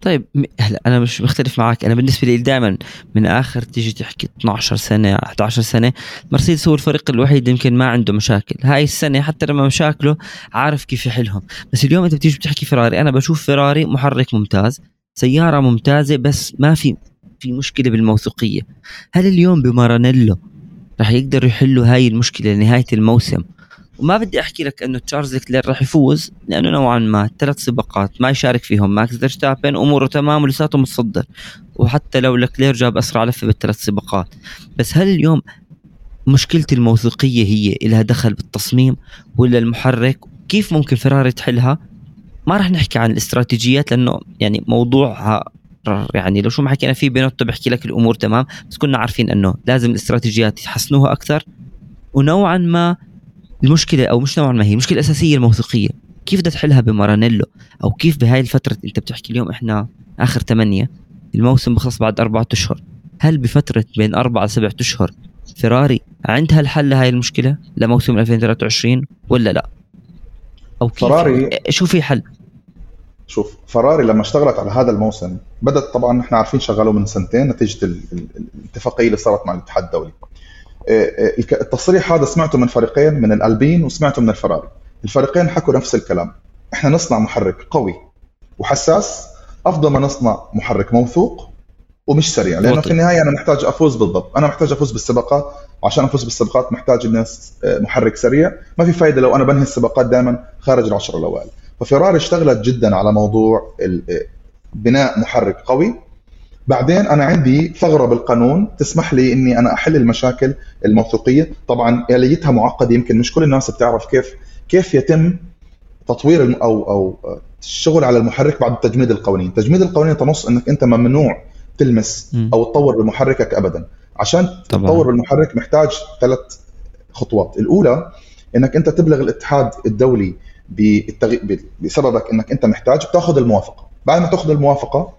Speaker 1: طيب هلا أنا مش مختلف معك. أنا بالنسبة لي دائما من آخر تيجي تحكي 12 سنة 11 سنة مرسيدس هو الفريق الوحيد يمكن ما عنده مشاكل. هاي السنة حتى لما مشاكله عارف كيف يحلهم. بس اليوم أنت بتيجي بتحكي فيراري أنا بشوف فيراري محرك ممتاز سيارة ممتازة بس ما في في مشكلة بالموثوقية. هل اليوم بمارانيلو راح يقدروا يحلوا هاي المشكلة لنهاية الموسم؟ وما بدي أحكي لك إنه تشارلز لكلير راح يفوز لأنه نوعا ما ثلاث سباقات ما يشارك فيهم ماكس فيرستابن أموره تمام ولساته متصدر. وحتى لو لكلير جاب أسرع لفة بالثلاث سباقات. بس هل اليوم مشكلة الموثوقية هي لها دخل بالتصميم ولا المحرك؟ كيف ممكن فيراري تحلها؟ ما راح نحكي عن الاستراتيجيات لأنه يعني موضوعها يعني لو شو ما حكينا فيه بينوتو بيحكي لك الأمور تمام بس كنا عارفين إنه لازم الاستراتيجيات يحسنوها أكثر. ونوعا ما المشكلة أو مش نوعا ما هي المشكلة الاساسيه الموثوقيه كيف بدها تحلها بمارانيلو؟ أو كيف بهاي الفترة أنت بتحكي اليوم إحنا آخر ثمانية الموسم بخلص بعد أربعة أشهر. هل بفترة بين أربعة لسبعة أشهر فيراري عندها الحل لهي المشكلة لموسم 2023 ولا لا؟ أو كيف؟ فراري شو في حل؟
Speaker 2: شوف فراري لما اشتغلت على هذا الموسم بدت طبعا إحنا عارفين شغلوا من سنتين نتيجة الاتفاقية اللي صارت مع الاتحاد الدولي. التصريح هذا سمعته من فريقين من الألبين وسمعته من الفراري. الفريقين حكوا نفس الكلام. إحنا نصنع محرك قوي وحساس أفضل ما نصنع محرك موثوق ومش سريع لأنه في النهاية أنا محتاج أفوز بالضبط. أنا محتاج أفوز بالسباقات. وعشان أفوز بالسباقات محتاج الناس آه، محرك سريع. ما في فايدة لو أنا بنهي السباقات دائما خارج العشر الأوائل. ففيراري اشتغلت جدا على موضوع بناء محرك قوي. بعدين أنا عندي ثغرة بالقانون تسمح لي إني أنا أحل المشاكل الموثوقية. طبعا آليتها معقدة يمكن مش كل الناس بتعرف كيف كيف يتم تطوير أو أو الشغل على المحرك بعد التجميد القوانين. التجميد القوانين تنص إنك أنت ممنوع تلمس أو تطور بمحركك ابدا. عشان طبعا. تطور بالمحرك محتاج ثلاث خطوات. الأولى إنك أنت تبلغ الاتحاد الدولي. بسببك إنك أنت محتاج بتاخذ الموافقة. بعد ما تاخذ الموافقة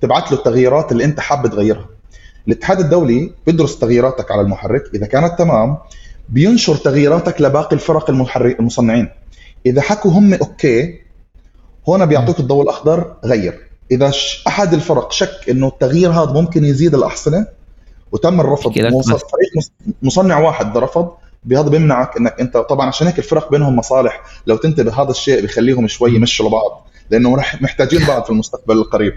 Speaker 2: تبعت له التغييرات اللي انت حابب تغيرها. الاتحاد الدولي بيدرس تغييراتك على المحرك إذا كانت تمام بينشر تغييراتك لباقي الفرق المحرك المصنعين. إذا حكوا هم أوكي هون بيعطوك الضوء الأخضر غير. إذا أحد الفرق شك إنه التغيير هذا ممكن يزيد الأحصنة وتم الرفض. فريق مصنع واحد رفض بهذا بيمنعك إنك انت طبعا عشان هيك الفرق بينهم مصالح. لو تنتبه هذا الشيء بيخليهم شوي يمشوا لبعض لأنه رح محتاجين بعض في المستقبل القريب.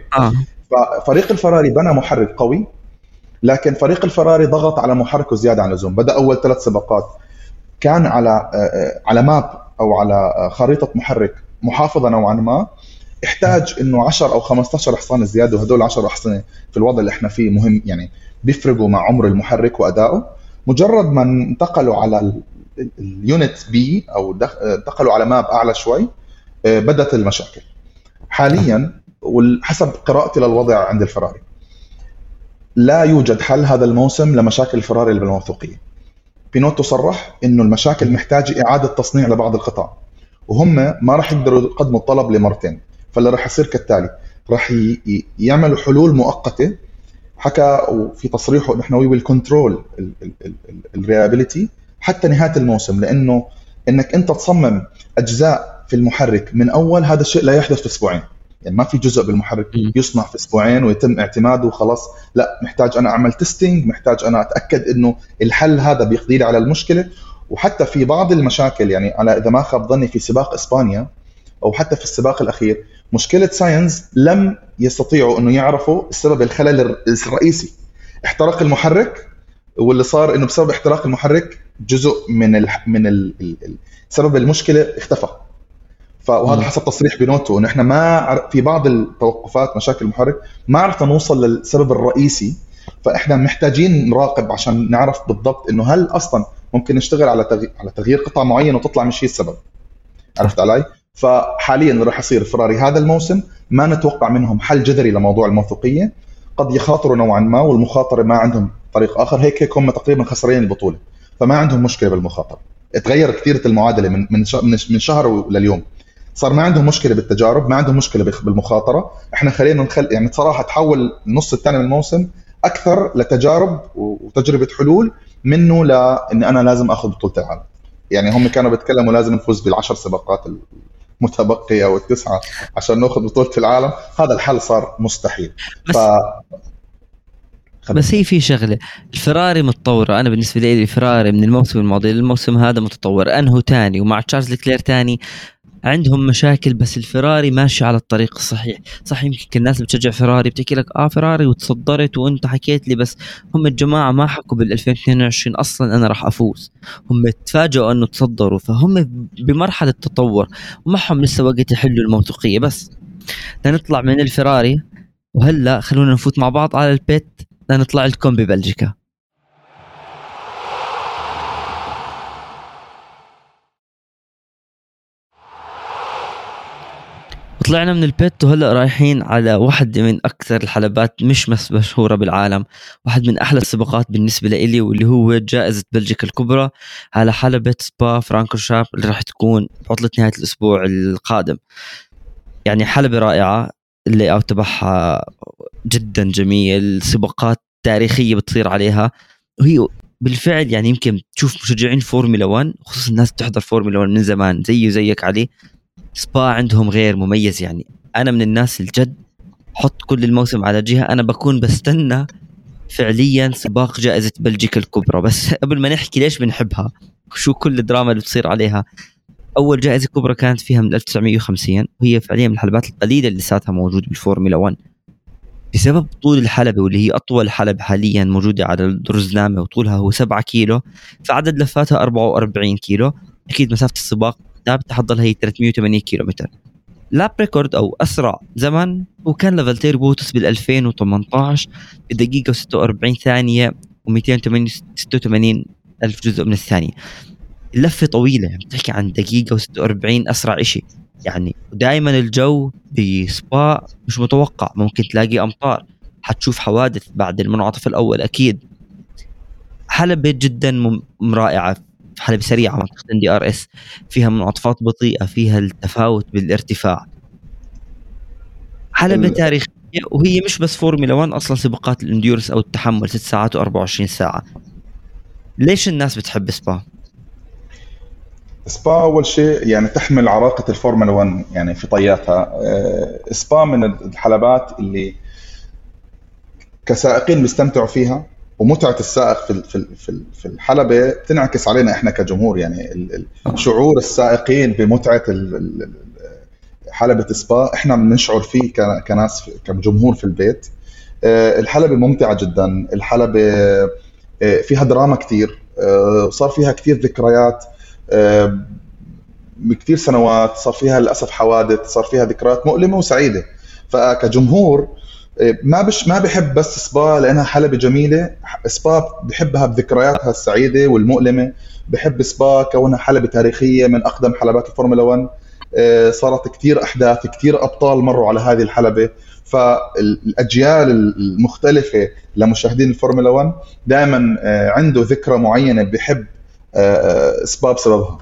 Speaker 2: آه. ففريق الفراري بنى محرك قوي لكن فريق الفراري ضغط على محركه زياده عن اللزوم. بدأ أول ثلاث سباقات كان على آه، آه، على map أو على آه، خريطة محرك محافظة نوعا ما. احتاج إنه 10 أو 15 حصان زيادة وهدول 10 احصنه في الوضع اللي إحنا فيه مهم يعني بيفرقوا مع عمر المحرك وأدائه. مجرد ما انتقلوا على ال unit B أو انتقلوا على map أعلى شوي بدأت المشاكل. حاليا وحسب قراءتي للوضع عند الفراري. لا يوجد حل هذا الموسم لمشاكل الفراري بالموثوقيه بينوتو صرح إنه المشاكل محتاجة إعادة تصنيع لبعض القطع وهم ما راح يقدروا يقدموا الطلب لمرتين فاللي راح يصير كالتالي. راح يعملوا حلول مؤقتة حكى في تصريحه نحن we will control ال reliability حتى نهاية الموسم لأنه إنك أنت تصمم أجزاء في المحرك من أول هذا الشيء لا يحدث في أسبوعين. يعني ما في جزء بالمحرك يصنع في أسبوعين ويتم اعتماده وخلاص. لا محتاج أنا أعمل testing محتاج أنا أتأكد إنه الحل هذا بيقضي لي على المشكلة. وحتى في بعض المشاكل يعني أنا إذا ما خاب ظني في سباق إسبانيا أو حتى في السباق الأخير مشكلة ساينز لم يستطيعوا إنه يعرفوا السبب الخلل الرئيسي. احترق المحرك واللي صار إنه بسبب احتراق المحرك جزء من ال من ال سبب المشكلة اختفى. وهذا حسب تصريح بينوتو إنه إحنا ما في بعض التوقفات مشاكل المحرك ما عرفنا نوصل للسبب الرئيسي فإحنا محتاجين نراقب عشان نعرف بالضبط إنه هل أصلا ممكن نشتغل على تغيير على تغيير قطع معين وتطلع مش هي السبب. عرفت علي؟ فحاليا اللي راح يصير فراري هذا الموسم ما نتوقع منهم حل جذري لموضوع الموثوقية. قد يخاطروا نوعا ما والمخاطرة ما عندهم طريق آخر. هيك هيك هم تقريبا خسرين البطولة فما عندهم مشكلة بالمخاطرة. تغير كثير المعادلة من من من شهر لليوم. صار ما عندهم مشكلة بالتجارب ما عندهم مشكلة بالمخاطرة. إحنا خلينا نخل يعني صراحة تحول النص الثاني من الموسم أكثر لتجارب وتجربة حلول منه لأن أنا لازم آخذ بطولة العالم. يعني هم كانوا بيتكلموا لازم نفوز بالعشر سباقات المتبقية أو التسعة عشان ناخذ بطولة العالم. هذا الحل صار مستحيل.
Speaker 1: بس ف... بس هي في شغلة. الفراري متطوره أنا بالنسبة لي الفراري من الموسم الماضي للموسم هذا متطور. أنهو ثاني ومع تشارلز لكلير ثاني عندهم مشاكل بس الفراري ماشي على الطريق الصحيح. صح يمكن الناس بتشجع فراري بتحكي لك آه فراري وتصدرت وأنت حكيت لي بس هم الجماعة ما حكوا بال 2022 أصلا أنا راح أفوز. هم تفاجئوا إنه تصدروا فهم بمرحلة تطور ومعهم لسه وقت يحلوا الموثوقية. بس لنطلع من الفراري وهلأ خلونا نفوت مع بعض على البيت لنطلع لكم ببلجيكا. طلعنا من البيت وهلأ رايحين على واحدة من أكثر الحلبات مش بس مشهورة بالعالم. واحد من أحلى السباقات بالنسبة لإلي واللي هو جائزة بلجيكا الكبرى على حلبة سبا فرانكوشاب اللي راح تكون عطلة نهاية الأسبوع القادم. يعني حلبة رائعة ال layout تبعها جدا جميل سباقات تاريخية بتصير عليها. وهي بالفعل يعني يمكن تشوف مشجعين فورمولا 1 خصوصا الناس بتحضر فورمولا 1 من زمان زيي وزيك علي. سبا عندهم غير مميز يعني أنا من الناس الجد حط كل الموسم على جهة أنا بكون بستنى فعليا سباق جائزة بلجيكا الكبرى. بس قبل ما نحكي ليش بنحبها شو كل الدراما اللي بتصير عليها؟ أول جائزة كبرى كانت فيها من 1950 وهي فعليا من الحلبات القليلة اللي لساتها موجود بالفورمولا 1 بسبب طول الحلبة واللي هي أطول حلبة حاليا موجودة على الرزنامة وطولها هو 7 كيلو فعدد لفاتها 44 كيلو. أكيد مسافة السباق ثابته حتضل هي 380 كيلو متر lap record أو أسرع زمن وكان لفالتيري بوتس بال 2018 بدقيقة و46 ثانية و286 ألف جزء من الثانية. اللفه طويلة عم تحكي عن دقيقة و46 أسرع شيء يعني دائما الجو بسبا مش متوقع. ممكن تلاقي أمطار حتشوف حوادث بعد المنعطف الأول أكيد. حلبة جدا رائعة. حلبة سريعة منطقة DRS. فيها منعطفات بطيئة فيها التفاوت بالارتفاع. حلبة. تاريخية وهي مش بس فورمولا 1 أصلا سباقات ال endurance أو التحمل 6 ساعات و24 ساعة. ليش الناس بتحب سبا؟
Speaker 2: سبا أول شيء يعني تحمل عراقة الفورمولا 1 يعني في طياتها. آه، سبا من الحلبات اللي كسائقين بيستمتعوا فيها. ومتعة السائق في في في الحلبة بتنعكس علينا إحنا كجمهور يعني شعور السائقين بمتعة حلبة سبا. إحنا بنشعر فيه كناس كجمهور في البيت. آه، الحلبة ممتعة جدا. الحلبة آه، فيها دراما كتير. صار فيها كتير ذكريات بكثير سنوات. صار فيها للأسف حوادث صار فيها ذكريات مؤلمة وسعيدة. فكجمهور ما بش ما بحب بس سبا لأنها حلبة جميلة. سبا بحبها بذكرياتها السعيدة والمؤلمة. بحب سبا كونها حلبة تاريخية من أقدم حلبات الفورمولا 1 إيه، صارت كثير أحداث كثير أبطال مروا على هذه الحلبة. فالأجيال المختلفة لمشاهدين الفورمولا 1 دائما إيه، عنده ذكرى معينة بحب سبا بسببها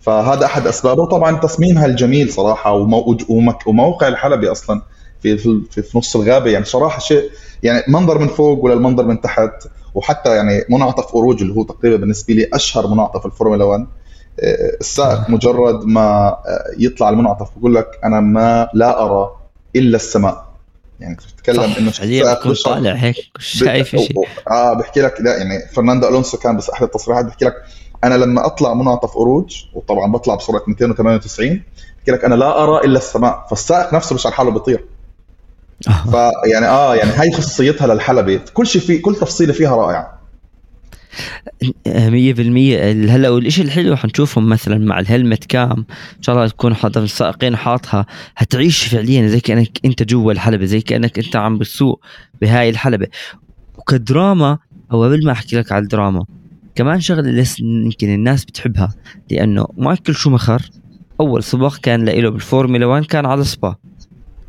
Speaker 2: فهذا أحد أسبابه. وطبعا تصميمها الجميل صراحة وموقع الحلبة أصلا. في في, في نص الغابة. يعني صراحة شيء يعني منظر من فوق ولا المنظر من تحت وحتى يعني منعطف أو روج اللي هو تقريبا بالنسبة لي أشهر منعطف الفورمولا 1 آه، السائق مجرد ما آه، يطلع المنعطف بقول لك أنا ما لا أرى إلا السماء. يعني
Speaker 1: تتكلم إنه السائق طالع هيك شايف شيء.
Speaker 2: آه بحكي لك لا يعني فرناندو ألونسو كان بس أحد التصريحات بحكي لك أنا لما أطلع منعطف أو روج وطبعا بطلع بسرعة 298 بحكي لك أنا لا أرى إلا السماء. فالسائق نفسه مش على حاله بيطير. فيعني آه يعني هاي خصوصيتها للحلبة. كل شيء في كل تفصيلة فيها رائعة.
Speaker 1: 100% هلأ والشيء الحلو حنشوفهم مثلا مع الهلمت كام. إن شاء الله تكون حاطه السائقين حاطها. حتعيش فعليا زي كأنك أنت جوا الحلبة زي كأنك أنت عم بتسوق بهاي الحلبة. وكدراما أو قبل ما أحكي لك على الدراما كمان شغلة يمكن الناس بتحبها. لأنه مايكل شومخر أول سباق كان له بالفورمولا 1 كان على سبا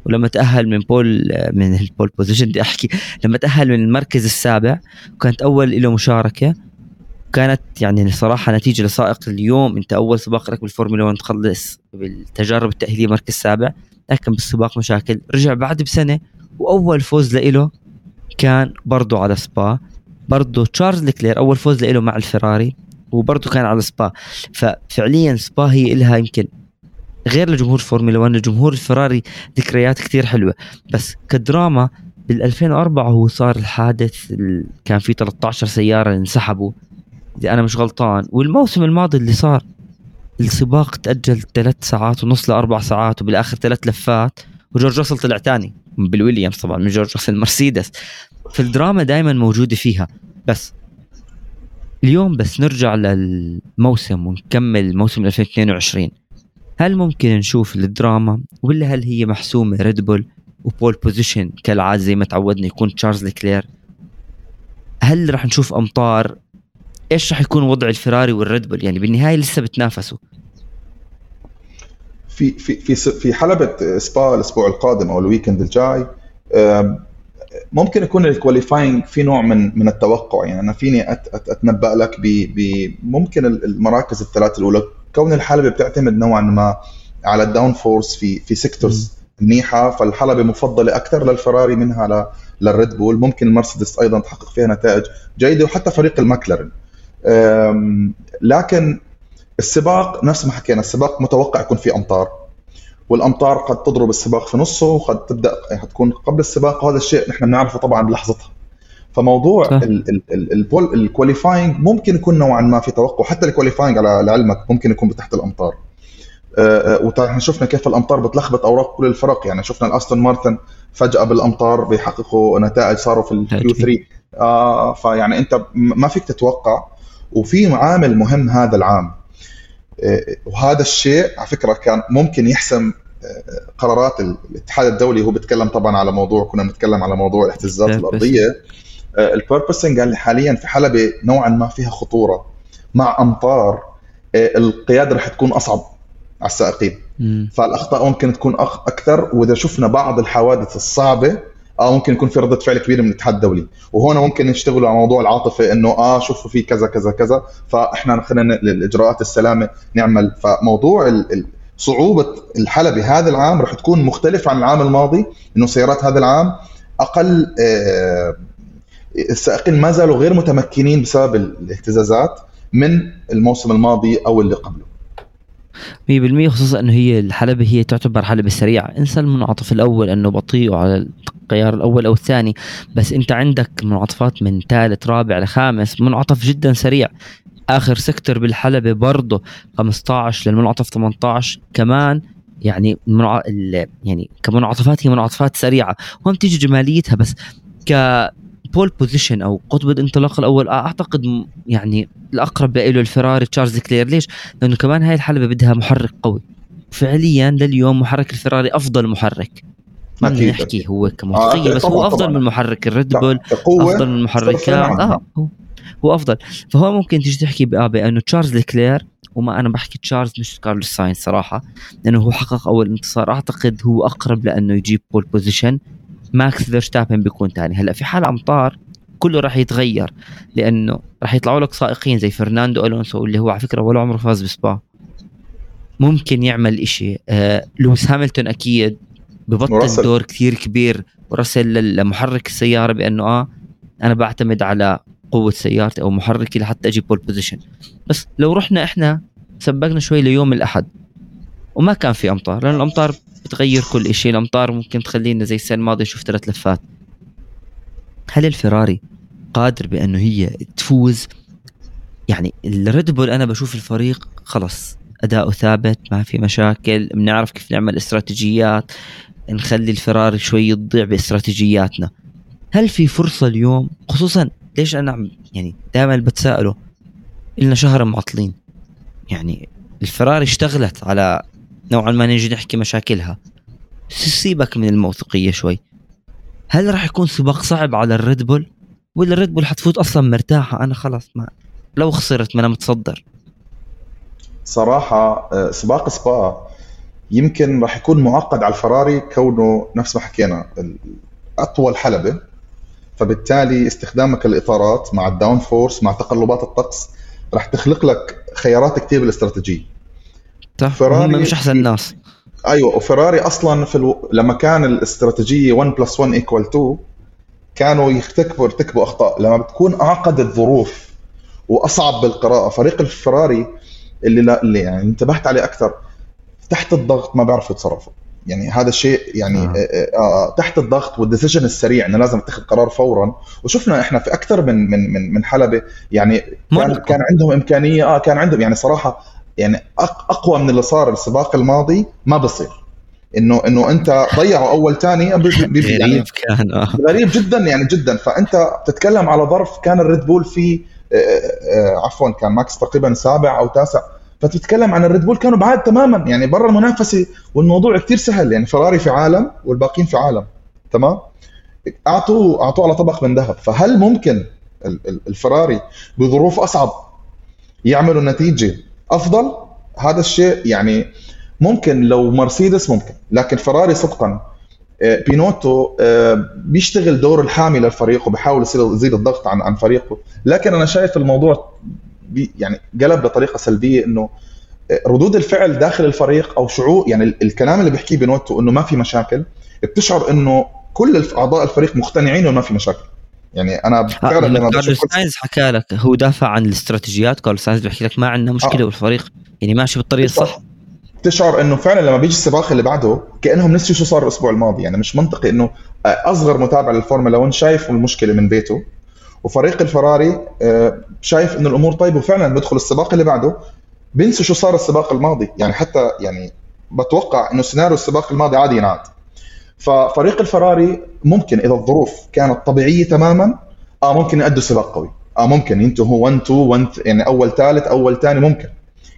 Speaker 1: ولما تأهل من بول من ال pole position بدي أحكي. لما تأهل من المركز السابع وكانت أول له مشاركة. كانت يعني صراحة نتيجة لسائق اليوم. أنت أول سباق لك بالفورمولا 1 تخلص بالتجارب التأهيلية مركز سابع لكن بالسباق مشاكل. رجع بعد بسنة وأول فوز له كان برضه على سبا. برضه تشارلز لوكلير أول فوز له مع الفراري وبرضه كان على سبا. ففعليا سبا هي لها يمكن غير لجمهور فورمولا 1 لجمهور الفراري ذكريات كثير حلوة. بس كدراما بال 2004 هو صار الحادث كان في 13 سيارة انسحبوا. إذا أنا مش غلطان. والموسم الماضي اللي صار السباق تأجل ثلاث ساعات ونص لأربع ساعات وبالآخر ثلاث لفات وجورج راسل طلع ثاني بالويليامز طبعا من جورج راسل مرسيدس. فالدراما دائما موجودة فيها. بس اليوم بس نرجع للموسم ونكمل موسم 2022 هل ممكن نشوف الدراما؟ ولا هل هي محسومة ريد بول و pole position كالعادة زي ما تعودنا يكون تشارلز لوكلير هل راح نشوف أمطار؟ إيش راح يكون وضع الفراري والريد بول يعني بالنهاية لسه بتنافسوا.
Speaker 2: في في في في حلبة سبا الأسبوع القادم أو ال weekend الجاي ممكن يكون ال qualifying في نوع من من التوقع. يعني أنا فيني أتنبأ لك بممكن المراكز الثلاث الأولى كون الحلبة بتعتمد نوعا ما على ال downforce في في sectors منيحة فالحلبة مفضلة أكثر للفراري منها للريد بول. ممكن المرسيدس أيضا تحقق فيها نتائج جيدة وحتى فريق الماكلارن لكن السباق نفس ما حكينا السباق متوقع يكون في أمطار والأمطار قد تضرب السباق في نصه وقد تبدأ تكون قبل السباق. وهذا الشيء نحن بنعرفه طبعا بلحظتها. فموضوع ال qualifying ممكن يكون نوعا ما في توقع. حتى ال qualifying على علمك ممكن يكون بتحت الأمطار. آه، آه، وطبعا شفنا كيف الأمطار بتلخبط أوراق كل الفرق. يعني شفنا الأستون مارتن فجأة بالأمطار بيحققوا نتائج صاروا في ال Q 3 آه فيعني أنت ما فيك تتوقع. وفي عامل مهم هذا العام. آه، وهذا الشيء على فكرة كان ممكن يحسم قرارات الاتحاد الدولي. هو بيتكلم طبعا على موضوع كنا بنتكلم على موضوع الاهتزازات الأرضية. البيربسنج قال لي حاليا في حلبه نوعا ما فيها خطورة. مع أمطار القيادة رح تكون أصعب على السائقين. فالأخطاء ممكن تكون أكثر. وإذا شفنا بعض الحوادث الصعبة آه ممكن يكون في ردة فعل كبيرة من الاتحاد الدولي. وهون ممكن يشتغلوا على موضوع العاطفة إنه آه شوفوا في كذا كذا كذا. فإحنا خلينا الاجراءات السلامة نعمل. فموضوع صعوبة الحلبة هذا العام راح تكون مختلف عن العام الماضي إنه سيارات هذا العام أقل آه السائقين ما زالوا غير متمكنين بسبب الاهتزازات من الموسم الماضي أو اللي قبله.
Speaker 1: 100% خصوصا إنه هي الحلبة هي تعتبر حلبة سريعة. انسى المنعطف الأول إنه بطيء على الخيار الأول أو الثاني. بس أنت عندك منعطفات من ثالث رابع لخامس منعطف جدا سريع. آخر sector بالحلبة برضه 15 للمنعطف 18 كمان يعني المنع... يعني كمنعطفات هي منعطفات سريعة. وهم تيجي جماليتها بس ك pole position أو قطب الانطلاق الأول. أعتقد يعني الأقرب له الفراري تشارلز لوكلير. ليش؟ لأنه كمان هاي الحلبة بدها محرك قوي. فعليا لليوم محرك الفراري أفضل محرك. ما بدنا نحكي هو كموسيقيه آه بس هو أفضل من محرك الريد بول أفضل من محركات آه هو, هو أفضل. فهو ممكن تيجي تحكي بأنه تشارلز لوكلير وما أنا بحكي تشارلز مش كارلوس ساينز صراحة لأنه هو حقق أول انتصار. أعتقد هو أقرب لأنه يجيب pole position ماكس فيرستابن بيكون ثاني هلأ في حال امطار كله راح يتغير لأنه راح يطلعوا لك سائقين زي فرناندو ألونسو اللي هو على فكرة ولا عمره فاز بسبا. ممكن يعمل إشي. آه لويس هاملتون أكيد ببطل ورسل. دور كثير كبير. ورسل لمحرك السيارة بأنه آه أنا بعتمد على قوة سيارتي أو محركي لحتى أجيب pole position بس لو رحنا إحنا سبقنا شوي ليوم الأحد. وما كان في أمطار لأن الأمطار بتغير كل شيء الأمطار ممكن تخلينا زي السنة الماضية نشوف ثلاث لفات. هل الفراري قادر بأنه هي تفوز؟ يعني الريد بول أنا بشوف الفريق خلص أداؤه ثابت ما في مشاكل. بنعرف كيف نعمل استراتيجيات نخلي الفراري شوي تضيع باستراتيجياتنا. هل في فرصة اليوم؟ خصوصا ليش أنا يعني دائما بتساءله. إلنا شهر معطلين. يعني الفراري اشتغلت على نوعا ما نجي نحكي مشاكلها. سيبك من الموثوقية شوي. هل راح يكون سباق صعب على الريد بول؟ ولا الريد بول حتفوت أصلا مرتاحة؟ أنا خلاص ما لو خسرت ما أنا متصدر.
Speaker 2: صراحة آه، سباق سبا يمكن راح يكون معقد على الفراري كونه نفس ما حكينا أطول حلبة. فبالتالي استخدامك الاطارات مع ال downforce مع تقلبات الطقس راح تخلق لك خيارات كثير بالاستراتيجية.
Speaker 1: صح؟ فراري مش أحسن الناس
Speaker 2: أيوه وفراري أصلا في ألو... لما كان الاستراتيجية 1 plus 1 equal 2 كانوا يرتكبوا يرتكبوا أخطاء. لما بتكون أعقد الظروف وأصعب بالقراءة فريق الفراري اللي لا اللي يعني انتبهت عليه أكثر تحت الضغط ما بيعرفوا يتصرفوا. يعني هذا الشيء يعني آه. آه, آه، تحت الضغط وال decision السريع إنه لازم تتخذ قرار فورا. وشفنا إحنا في أكثر من من من من حلبة يعني كان, كان عندهم إمكانية آه كان عندهم يعني صراحة يعني أقوى من اللي صار السباق الماضي ما بصير. إنه إنه أنت ضيعوا أول ثاني يعني
Speaker 1: غريب كان
Speaker 2: آه. غريب جدا يعني جدا. فأنت بتتكلم على ظرف كان الريد بول فيه آه، آه، عفوا كان ماكس تقريبا سابع أو تاسع. فتتكلم عن الريد بول كانوا بعاد تماما يعني برا المنافسة. والموضوع كثير سهل يعني فراري في عالم والباقيين في عالم. تمام؟ أعطوه أعطوه على طبق من ذهب. فهل ممكن الفراري بظروف أصعب يعملوا نتيجة أفضل؟ هذا الشيء يعني ممكن لو مرسيدس ممكن لكن فراري صدقا آه، بينوتو آه، بيشتغل دور الحامي للفريق وبحاول يزيد الضغط عن عن فريقه. لكن أنا شايف الموضوع يعني قلب بطريقة سلبية إنه آه، ردود الفعل داخل الفريق أو شعور يعني الكلام اللي بيحكيه بينوتو إنه ما في مشاكل بتشعر إنه كل أعضاء الفريق مقتنعين إنه ما في مشاكل. يعني أنا
Speaker 1: فعلا لما كارلوس ساينز حكى لك هو دافع عن الاستراتيجيات. كارلوس ساينز بيحكي لك ما عندنا مشكلة آه. بالفريق يعني ماشي بالطريق الصح.
Speaker 2: تشعر إنه فعلا لما بيجي السباق اللي بعده كأنهم نسيوا شو صار الأسبوع الماضي. يعني مش منطقي إنه أصغر متابع للفورمولا 1 شايف المشكلة من بيته وفريق الفراري آه، شايف إنه الأمور طيبة وفعلا بدخل السباق اللي بعده. بينسوا شو صار السباق الماضي. يعني حتى يعني بتوقع إنه سيناريو السباق الماضي عادي ينعاد. ففريق الفراري ممكن إذا الظروف كانت طبيعية تماما آه ممكن يأدوا سباق قوي. آه ممكن ينتهوا 1 2 1 يعني أول ثالث أول ثاني ممكن.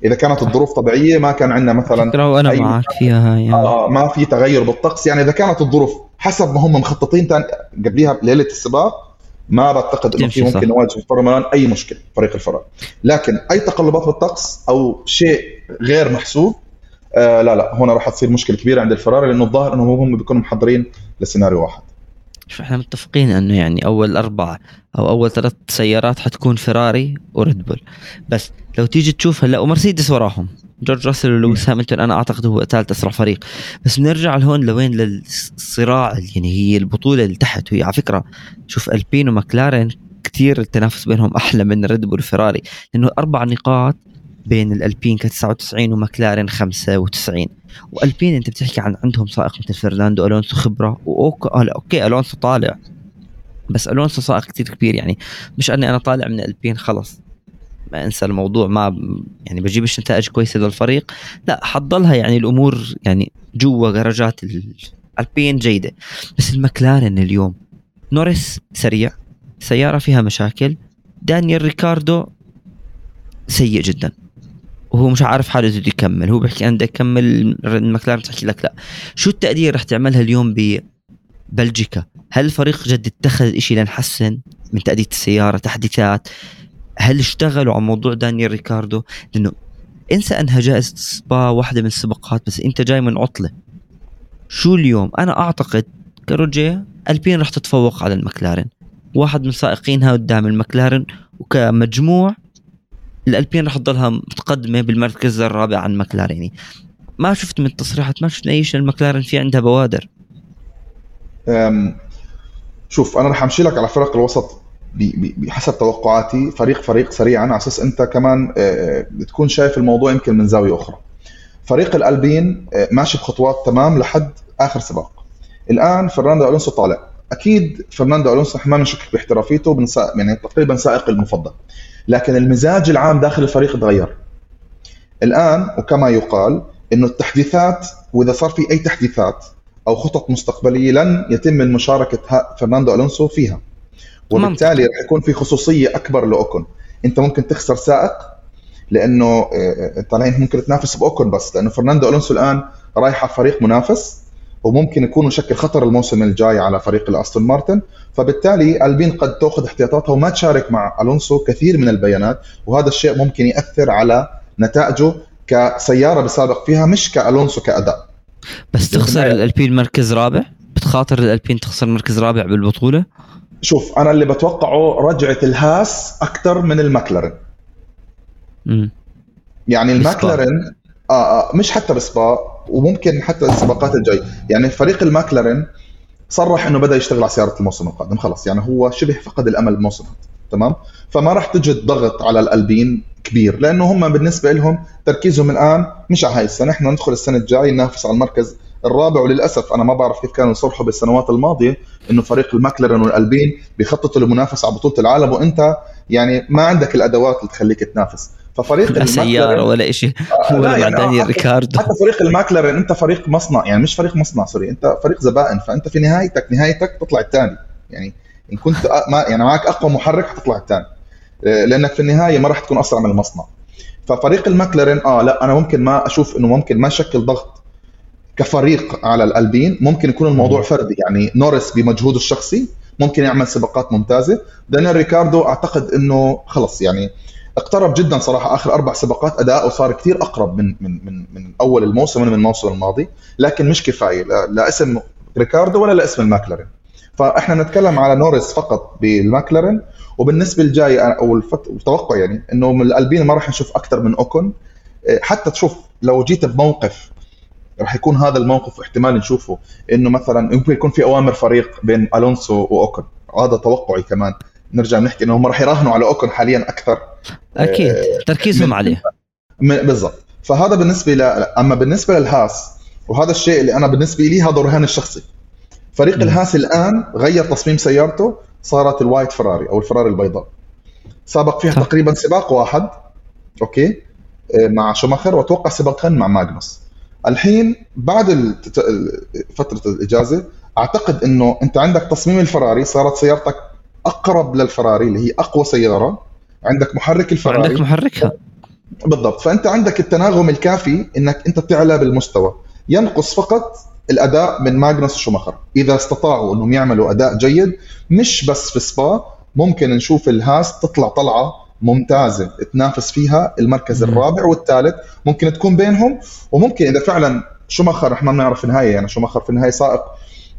Speaker 2: إذا كانت الظروف طبيعية ما كان عندنا مثلا
Speaker 1: وأنا
Speaker 2: أي-
Speaker 1: معك فيها يعني
Speaker 2: آه ما في تغير بالطقس. يعني إذا كانت الظروف حسب ما هم مخططين تاني قبليها ليلة السباق ما بعتقد إنه في. ممكن نواجه في فرمان أي مشكلة فريق الفرار لكن أي تقلبات بالطقس أو شيء غير محسوب آه لا لا هنا راح تصير مشكلة كبيرة عند الفراري لأنه الظاهر انهم هم بيكونوا محضرين لسيناريو واحد.
Speaker 1: شوف إحنا متفقين إنه يعني أول أربع أو أول ثلاث سيارات حتكون فيراري وريد بول. بس لو تيجي تشوف هلأ ومرسيدس وراهم. جورج راسل ولويس هامilton أنا أعتقد هو ثالث أسرع فريق. بس بنرجع لهون لوين؟ للصراع يعني هي البطولة اللي تحت. وهي على فكرة شوف ألبين ومكلارين كثير التنافس بينهم أحلى من ريد بول وفيراري لأنه أربع نقاط بين الألبين 99 ومكلارين 95 وألبين أنت بتحكي عن عندهم سائق مثل فرناندو ألونسو خبرة. و okay okay ألونسو طالع. بس ألونسو سائق كثير كبير يعني. مش أني أنا طالع من ألبين خلص. ما أنسى الموضوع ما يعني بجيبش نتائج كويسة للفريق لا حتضلها يعني الأمور يعني جوا درجات الالبين جيدة. بس المكلارن اليوم نوريس سريع سيارة فيها مشاكل. دانيال ريكاردو سيء جدا. وهو مش عارف حاله بده يكمل. هو بيحكي أنا بدي أكمل المكلارن بتحكي لك لا. شو التقدير رح تعملها اليوم ببلجيكا هل الفريق جد اتخذ شيء لنحسن من تأدية السيارة تحديثات؟ هل اشتغلوا على موضوع دانيال ريكاردو؟ لأنه انسى أنها جائزة سبا واحدة من السباقات بس أنت جاي من عطلة. شو اليوم؟ أنا أعتقد كروجيه ألبين رح تتفوق على المكلارن واحد من سائقينها قدام المكلارن وكمجموع الألبين رح تضلها متقدمة بالمركز الرابع عن مكلارن يعني ما شفت من التصريحات ما شفنا أي شيء المكلارن في عندها بوادر.
Speaker 2: أم، شوف أنا رح أمشي لك على فرق الوسط بحسب توقعاتي فريق فريق سريعا على أساس أنت كمان آه، تكون شايف الموضوع يمكن من زاوية أخرى. فريق الألبين آه، ماشي بخطوات تمام لحد آخر سباق. الآن فرناندو ألونسو طالع. أكيد فرناندو ألونسو إحنا ما بنشكك باحترافيته سائق- يعني تقريبا سائق المفضل. لكن المزاج العام داخل الفريق تغير. الآن وكما يقال إنه التحديثات وإذا صار في أي تحديثات أو خطط مستقبلية لن يتم المشاركة ها- فرناندو ألونسو فيها. وبالتالي رح يكون في خصوصية أكبر لأوكون أنت ممكن تخسر سائق لأنه آه، انت الحين ممكن تنافس بأوكون بس لأنه فرناندو ألونسو الآن رايح على فريق منافس. وممكن يكون يشكل خطر الموسم الجاي على فريق الأستون مارتن. فبالتالي ألبين قد تأخذ احتياطاتها وما تشارك مع ألونسو كثير من البيانات وهذا الشيء ممكن يأثر على نتائجه كسيارة بسابق فيها مش كألونسو كأداء.
Speaker 1: بس تخسر الألبين مركز رابع؟ بتخاطر الألبين تخسر مركز رابع بالبطولة؟
Speaker 2: شوف أنا اللي بتوقعه رجعة الهاس أكثر من المكلارن
Speaker 1: امم
Speaker 2: يعني
Speaker 1: بسبا.
Speaker 2: المكلارن آه, آه مش حتى بسبا وممكن حتى السباقات الجاي. يعني فريق المكلارن صرح إنه بدأ يشتغل على سيارة الموسم القادم. خلص يعني هو شبه فقد الأمل هذا. تمام؟ فما راح تجد ضغط على الألبين كبير لأنه هم بالنسبة لهم تركيزهم الآن مش على هاي السنة. إحنا ندخل السنة الجاي ننافس على المركز الرابع. وللأسف أنا ما بعرف كيف كانوا يصرحوا بالسنوات الماضية إنه فريق المكلارن والألبين بيخططوا للمنافسه على بطولة العالم. وأنت يعني ما عندك الأدوات اللي تخليك تنافس. ففريق
Speaker 1: لا
Speaker 2: سيارة
Speaker 1: ولا شيء
Speaker 2: لا
Speaker 1: ولا مع
Speaker 2: يعني
Speaker 1: دانيال
Speaker 2: حتى-
Speaker 1: ريكاردو.
Speaker 2: حتى فريق الماكلارن أنت فريق مصنع يعني مش فريق مصنع sorry أنت فريق زبائن فأنت في نهايتك نهايتك تطلع الثاني. يعني إن كنت ما يعني معك أقوى محرك حتطلع الثاني. لأنك في النهاية ما راح تكون أسرع من المصنع. ففريق الماكلارن آه لا أنا ممكن ما أشوف إنه ممكن ما يشكل ضغط كفريق على الألبين. ممكن يكون الموضوع فردي يعني نورس بمجهوده الشخصي ممكن يعمل سباقات ممتازة. دانيال ريكاردو أعتقد إنه خلص يعني اقترب جدا صراحة آخر أربع سباقات اداؤه صار كثير أقرب من من من من أول الموسم من الموسم الماضي لكن مش كفاية لا, لا اسم ريكاردو ولا لاسم الماكلارن فإحنا نتكلم على نورس فقط بالماكلارن وبالنسبة الجاي أو التوقع يعني إنه من الألبين ما راح نشوف أكثر من أوكون. إيه، حتى تشوف لو جيت بموقف راح يكون هذا الموقف احتمال نشوفه إنه مثلا يمكن يكون في أوامر فريق بين ألونسو وأوكون. هذا توقعي كمان. نرجع نحكي إنه هم راح يراهنوا على أوكون حاليا أكثر.
Speaker 1: أكيد. تركيزهم
Speaker 2: من-
Speaker 1: عليه.
Speaker 2: م- بالضبط. فهذا بالنسبة ل... أما بالنسبة للهاس وهذا الشيء اللي أنا بالنسبة لي هذا رهان الشخصي. فريق
Speaker 1: مم.
Speaker 2: الهاس الآن غير تصميم سيارته صارت ال white فراري أو الفراري البيضاء. سابق فيها. تقريبا سباق واحد okay؟ آه، مع شوماخر وأتوقع سباقين مع ماجنوسن. الحين بعد فترة الإجازة أعتقد إنه أنت عندك تصميم الفراري صارت سيارتك أقرب للفراري اللي هي أقوى سيارة. عندك محرك الفراري.
Speaker 1: وعندك محركها.
Speaker 2: بالضبط. فأنت عندك التناغم الكافي إنك أنت تعلى بالمستوى. ينقص فقط الأداء من ماجنوس وشوماخر إذا استطاعوا أنهم يعملوا أداء جيد مش بس في سبا ممكن نشوف الهاس تطلع طلعة ممتازة تنافس فيها المركز الرابع والثالث. ممكن تكون بينهم وممكن إذا فعلا شوماخر إحنا ما نعرف في النهاية يعني شوماخر في النهاية سائق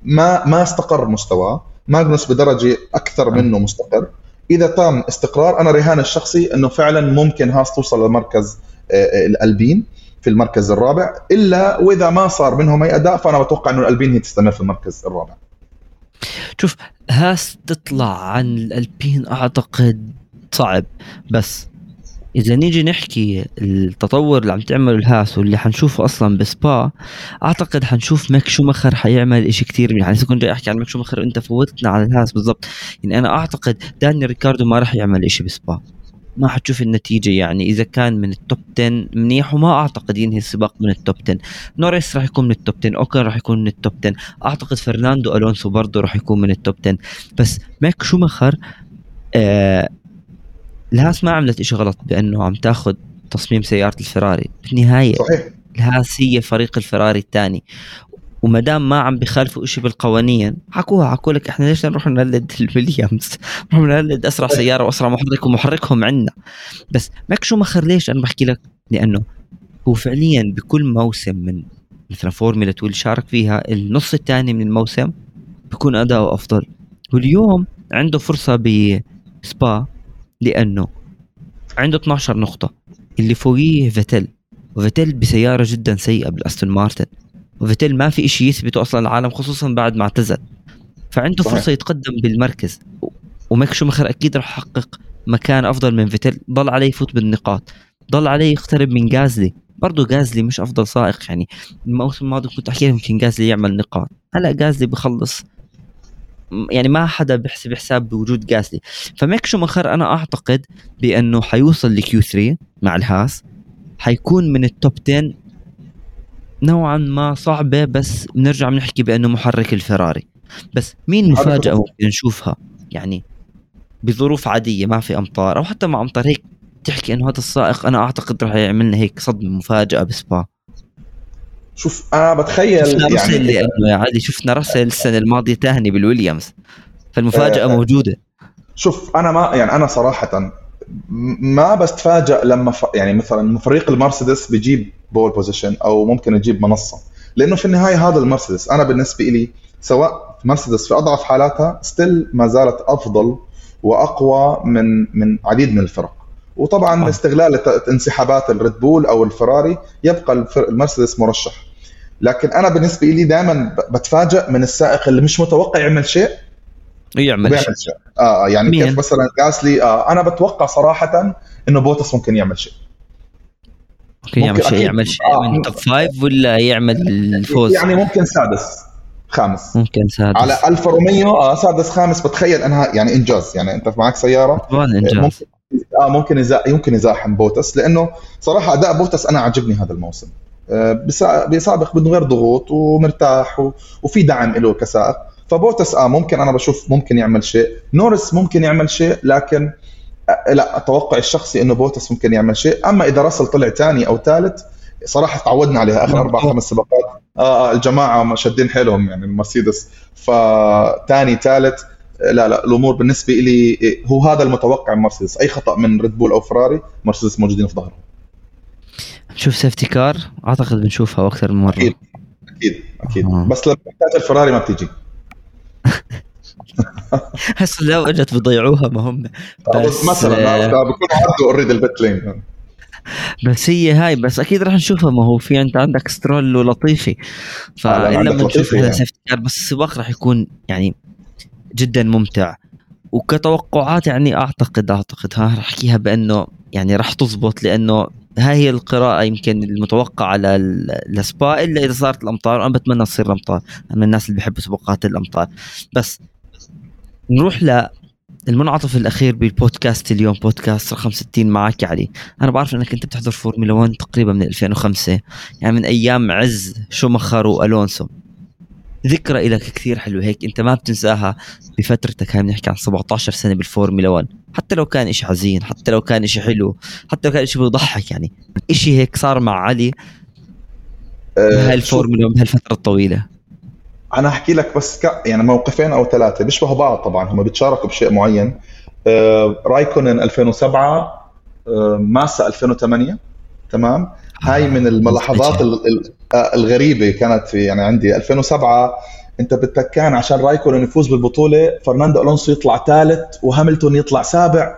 Speaker 2: ما ما استقر مستواه. ماجنوس بدرجة أكثر منه مستقر. إذا تم استقرار أنا رهان الشخصي إنه فعلا ممكن هاس توصل لمركز آه، آه، الألبين في المركز الرابع إلا وإذا ما صار منهم أي أداء فأنا بتوقع إنه الألبين هي تستمر في المركز الرابع.
Speaker 1: شوف هاس تطلع عن الألبين أعتقد صعب بس إذا نيجي نحكي التطور اللي عم تعمله الهاس واللي حنشوفه أصلا بسبا أعتقد حنشوف ميك شومخر حيعمل إشي كتير منيح. يعني كنت جاي أحكي عن ميك شومخر انت فوتنا على الهاس بالضبط يعني أنا أعتقد دانيال ريكاردو ما راح يعمل إشي بسبا. ما حتشوف النتيجة يعني. إذا كان من ال top 10 منيح وما أعتقد ينهي السباق من ال top 10 نوريس راح يكون من ال top 10 أوكون راح يكون من ال top 10 أعتقد فرناندو ألونسو برضه راح يكون من ال top 10 بس ميك شومخر آه الهاس ما عملت إشي غلط بأنه عم تأخذ تصميم سيارة الفراري. بالنهاية
Speaker 2: صحيح.
Speaker 1: الهاس هي فريق الفراري الثاني. وما دام ما عم بخالفوا شيء بالقوانين حكوها حكوا لك إحنا ليش نروح نقلد الويليامز؟ نروح نقلد أسرع سيارة وأسرع محرك ومحركهم عندنا بس ميك شومخر ليش أنا بحكي لك؟ لأنه هو فعليا بكل موسم من مثلا فورمولا 2 اللي شارك فيها النص الثاني من الموسم بيكون أداؤه أفضل. واليوم عنده فرصة بسبا لأنه عنده 12 نقطة. اللي فوقيه فيتل. وفيتل بسيارة جدا سيئة بالأستون مارتن. وفيتيل ما في شيء يثبته أصلا العالم خصوصا بعد ما اعتزل. فعنده صحيح. فرصة يتقدم بالمركز. وميك شومخر أكيد راح يحقق مكان أفضل من فيتيل ضل عليه يفوت بالنقاط. ضل عليه يقترب من جازلي برضه جازلي مش أفضل سائق يعني. الموسم الماضي كنت أحكي يمكن جازلي يعمل نقاط. هلا جازلي بخلص يعني ما حدا بيحسب حساب بوجود جازلي فميك شومخر أنا أعتقد بأنه حيوصل ل Q3 مع الهاس. حيكون من ال top 10 نوعا ما صعبة بس بنرجع بنحكي بأنه محرك الفراري. بس مين مفاجأة ممكن نشوفها؟ يعني بظروف عادية ما في أمطار أو حتى مع أمطار هيك تحكي أنه هذا السائق أنا أعتقد راح يعملنا هيك صدمة مفاجأة بسبا.
Speaker 2: شوف أنا بتخيل
Speaker 1: شفنا يعني يا علي شفنا رسل السنة الماضية ثاني بالويليامز. فالمفاجأة آه موجودة.
Speaker 2: شوف أنا ما يعني أنا صراحة ما بستفاجئ لما ف... يعني مثلا فريق المرسيدس بيجيب pole position أو ممكن يجيب منصة. لأنه في النهاية هذا المرسيدس. أنا بالنسبة لي سواء مرسيدس في أضعف حالاتها still ما زالت أفضل وأقوى من من عديد من الفرق. وطبعا آه. استغلال انسحابات الريد بول أو الفراري يبقى المرسيدس مرشح. لكن أنا بالنسبة لي دائما بتفاجئ من السائق اللي مش متوقع يعمل شيء
Speaker 1: يعمل شيء.
Speaker 2: شيء. آه يعني مين؟ كيف مثلا غاسلي؟ آه أنا بتوقع صراحة إنه بوتس ممكن يعمل شيء.
Speaker 1: ممكن يعمل شيء يعمل شيء. آه من top five ولا يعمل الفوز؟
Speaker 2: يعني ممكن سادس خامس.
Speaker 1: ممكن سادس.
Speaker 2: على ألفا روميو آه سادس خامس بتخيل أنها يعني إنجاز. يعني أنت معك سيارة؟
Speaker 1: طبعا إنجاز.
Speaker 2: ممكن آه ممكن يزاحم بوتس لأنه صراحة أداء بوتس أنا عجبني هذا الموسم. آه بيسابق من غير ضغوط ومرتاح. وفي دعم له كسائق. فبوتس آه ممكن أنا بشوف ممكن يعمل شيء. نورس ممكن يعمل شيء لكن آه لا أتوقع الشخصي إنه بوتس ممكن يعمل شيء. أما إذا راسل طلع ثاني أو ثالث صراحة تعودنا عليها. آخر أربع خمس سباقات. آه, آه الجماعة شادين حيلهم يعني المرسيدس. فثاني ثالث لا لا الأمور بالنسبة لي هو هذا المتوقع من مرسيدس. أي خطأ من ريد بول أو فراري مرسيدس موجودين في ظهرهم.
Speaker 1: نشوف safety car أعتقد بنشوفها أكثر من مرة.
Speaker 2: أكيد أكيد أكيد. آه. بس لما تحتاج الفراري ما بتيجي
Speaker 1: هسه لو اجت بضيعوها ما هم.
Speaker 2: بس مثلا آه، بكونوا عدوا already ال pit lane
Speaker 1: بس هي هاي بس أكيد راح نشوفها. ما هو في أنت عندك سترول ولطيفي. فالا ما نشوف هذا safety car بس السباق راح يكون يعني جدا ممتع. وكتوقعات يعني أعتقد أعتقد ها راح أحكيها بأنه يعني راح تزبط لأنه هاي هي القراءة يمكن المتوقعة على السبا إلا إذا صارت الأمطار. أنا بتمنى تصير الأمطار. أنا من الناس اللي بحب سباقات الأمطار. بس نروح ل المنعطف الأخير بالبودكاست اليوم بودكاست رقم 60 معك علي. أنا بعرف إنك أنت بتحضر فورمولا 1 تقريبا من 2005 يعني من أيام عز شومخر وألونسو. ذكرى لك كثير حلوة. هيك أنت ما بتنساها بفترتك هاي بنحكي عن 17 سنة بالفورمولا 1 حتى لو كان إشي حزين حتى لو كان إشي حلو حتى لو كان إشي بيضحك يعني. إشي هيك صار مع علي بهاي الفورمولا بهالفترة الطويلة.
Speaker 2: أنا أحكي لك بس ك... يعني موقفين أو ثلاثة بيشبهوا بعض طبعا. هم بيتشاركوا بشيء معين. آه رايكونن 2007 آه ماسا 2008 تمام؟ هاي من الملاحظات آه، الغريبة كانت في يعني عندي 2007 أنت بدك كان عشان رايكونن يفوز بالبطولة فرناندو ألونسو يطلع ثالث وهاملتون يطلع سابع.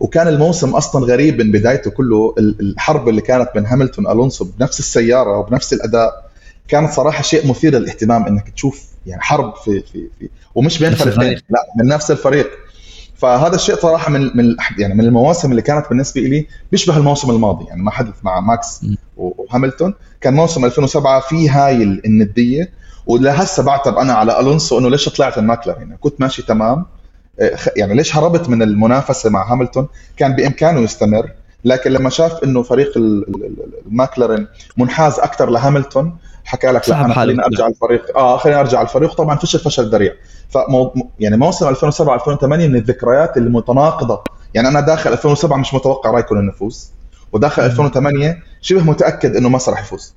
Speaker 2: وكان الموسم أصلا غريب من بدايته كله الحرب اللي كانت بين هاملتون الونسو بنفس السيارة وبنفس الأداء كانت صراحة شيء مثير للاهتمام إنك تشوف يعني حرب في في, في ومش بين فريقين لا من نفس الفريق. فهذا الشيء صراحة من من يعني من المواسم اللي كانت بالنسبة لي بيشبه الموسم الماضي. يعني ما حدث مع ماكس وهاملتون كان موسم 2007 في هاي الندية. ولهسه بعتب أنا على ألونسو إنه ليش طلعت الماكلارين يعني كنت ماشي تمام. آه، يعني ليش هربت من المنافسة مع هاملتون؟ كان بإمكانه يستمر. لكن لما شاف إنه فريق الماكلارين منحاز أكثر لهاملتون حكى لك لا أنا خليني أرجع الفريق. آه خليني أرجع الفريق. طبعا فشل فشل ذريع. فمو يعني موسم 2007 2008 من الذكريات المتناقضة. يعني أنا داخل 2007 مش متوقع رايكونن يفوز وداخل 2008 شبه متأكد إنه ماسا رح يفوز.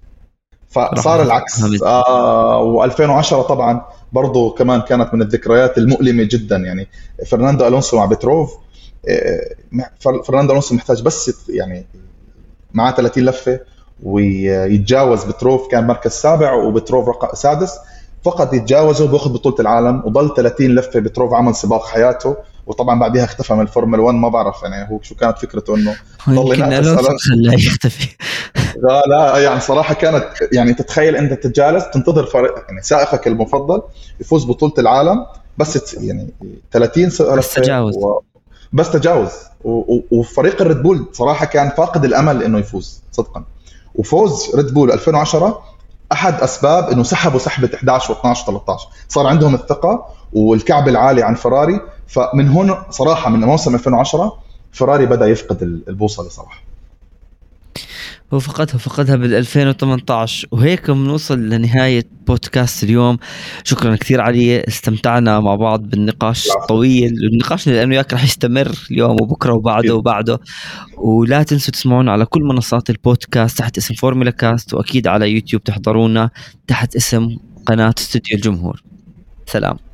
Speaker 2: فصار العكس. آه و2010 طبعا برضه كمان كانت من الذكريات المؤلمة جدا. يعني فرناندو ألونسو مع بتروف فرناندو ألونسو محتاج بس يعني معاه 30 لفة ويتجاوز بتروف كان مركز سابع وبتروف رقم سادس. فقط يتجاوزه بياخذ بطولة العالم وضل 30 لفة بتروف عمل سباق حياته. وطبعا بعدها اختفى من الفورمولا 1 ما بعرف يعني هو شو كانت فكرته إنه
Speaker 1: ضل خلاه يختفي.
Speaker 2: لا لا يعني صراحة كانت يعني تتخيل أنت تتجالس تنتظر فريق يعني سائقك المفضل يفوز بطولة العالم بس يعني 30
Speaker 1: سنه بس تجاوز. و...
Speaker 2: بس تجاوز. وفريق ال Red Bull صراحة كان فاقد الأمل إنه يفوز صدقا. وفوز ريد بول 2010 أحد أسباب إنه سحبوا سحبة 11 و12 13 صار عندهم الثقة والكعب العالي عن فراري. فمن هون صراحة من موسم 2010 فراري بدأ يفقد البوصلة صراحة.
Speaker 1: هو فقدها فقدها بال 2018 وهيك بنوصل لنهاية بودكاست اليوم. شكرا كثير علي. استمتعنا مع بعض بالنقاش الطويل النقاش لأنه وياك رح يستمر اليوم وبكرة وبعده وبعده. ولا تنسوا تسمعونا على كل منصات البودكاست تحت اسم فورمولا كاست وأكيد على يوتيوب تحضرونا تحت اسم قناة استوديو الجمهور. سلام.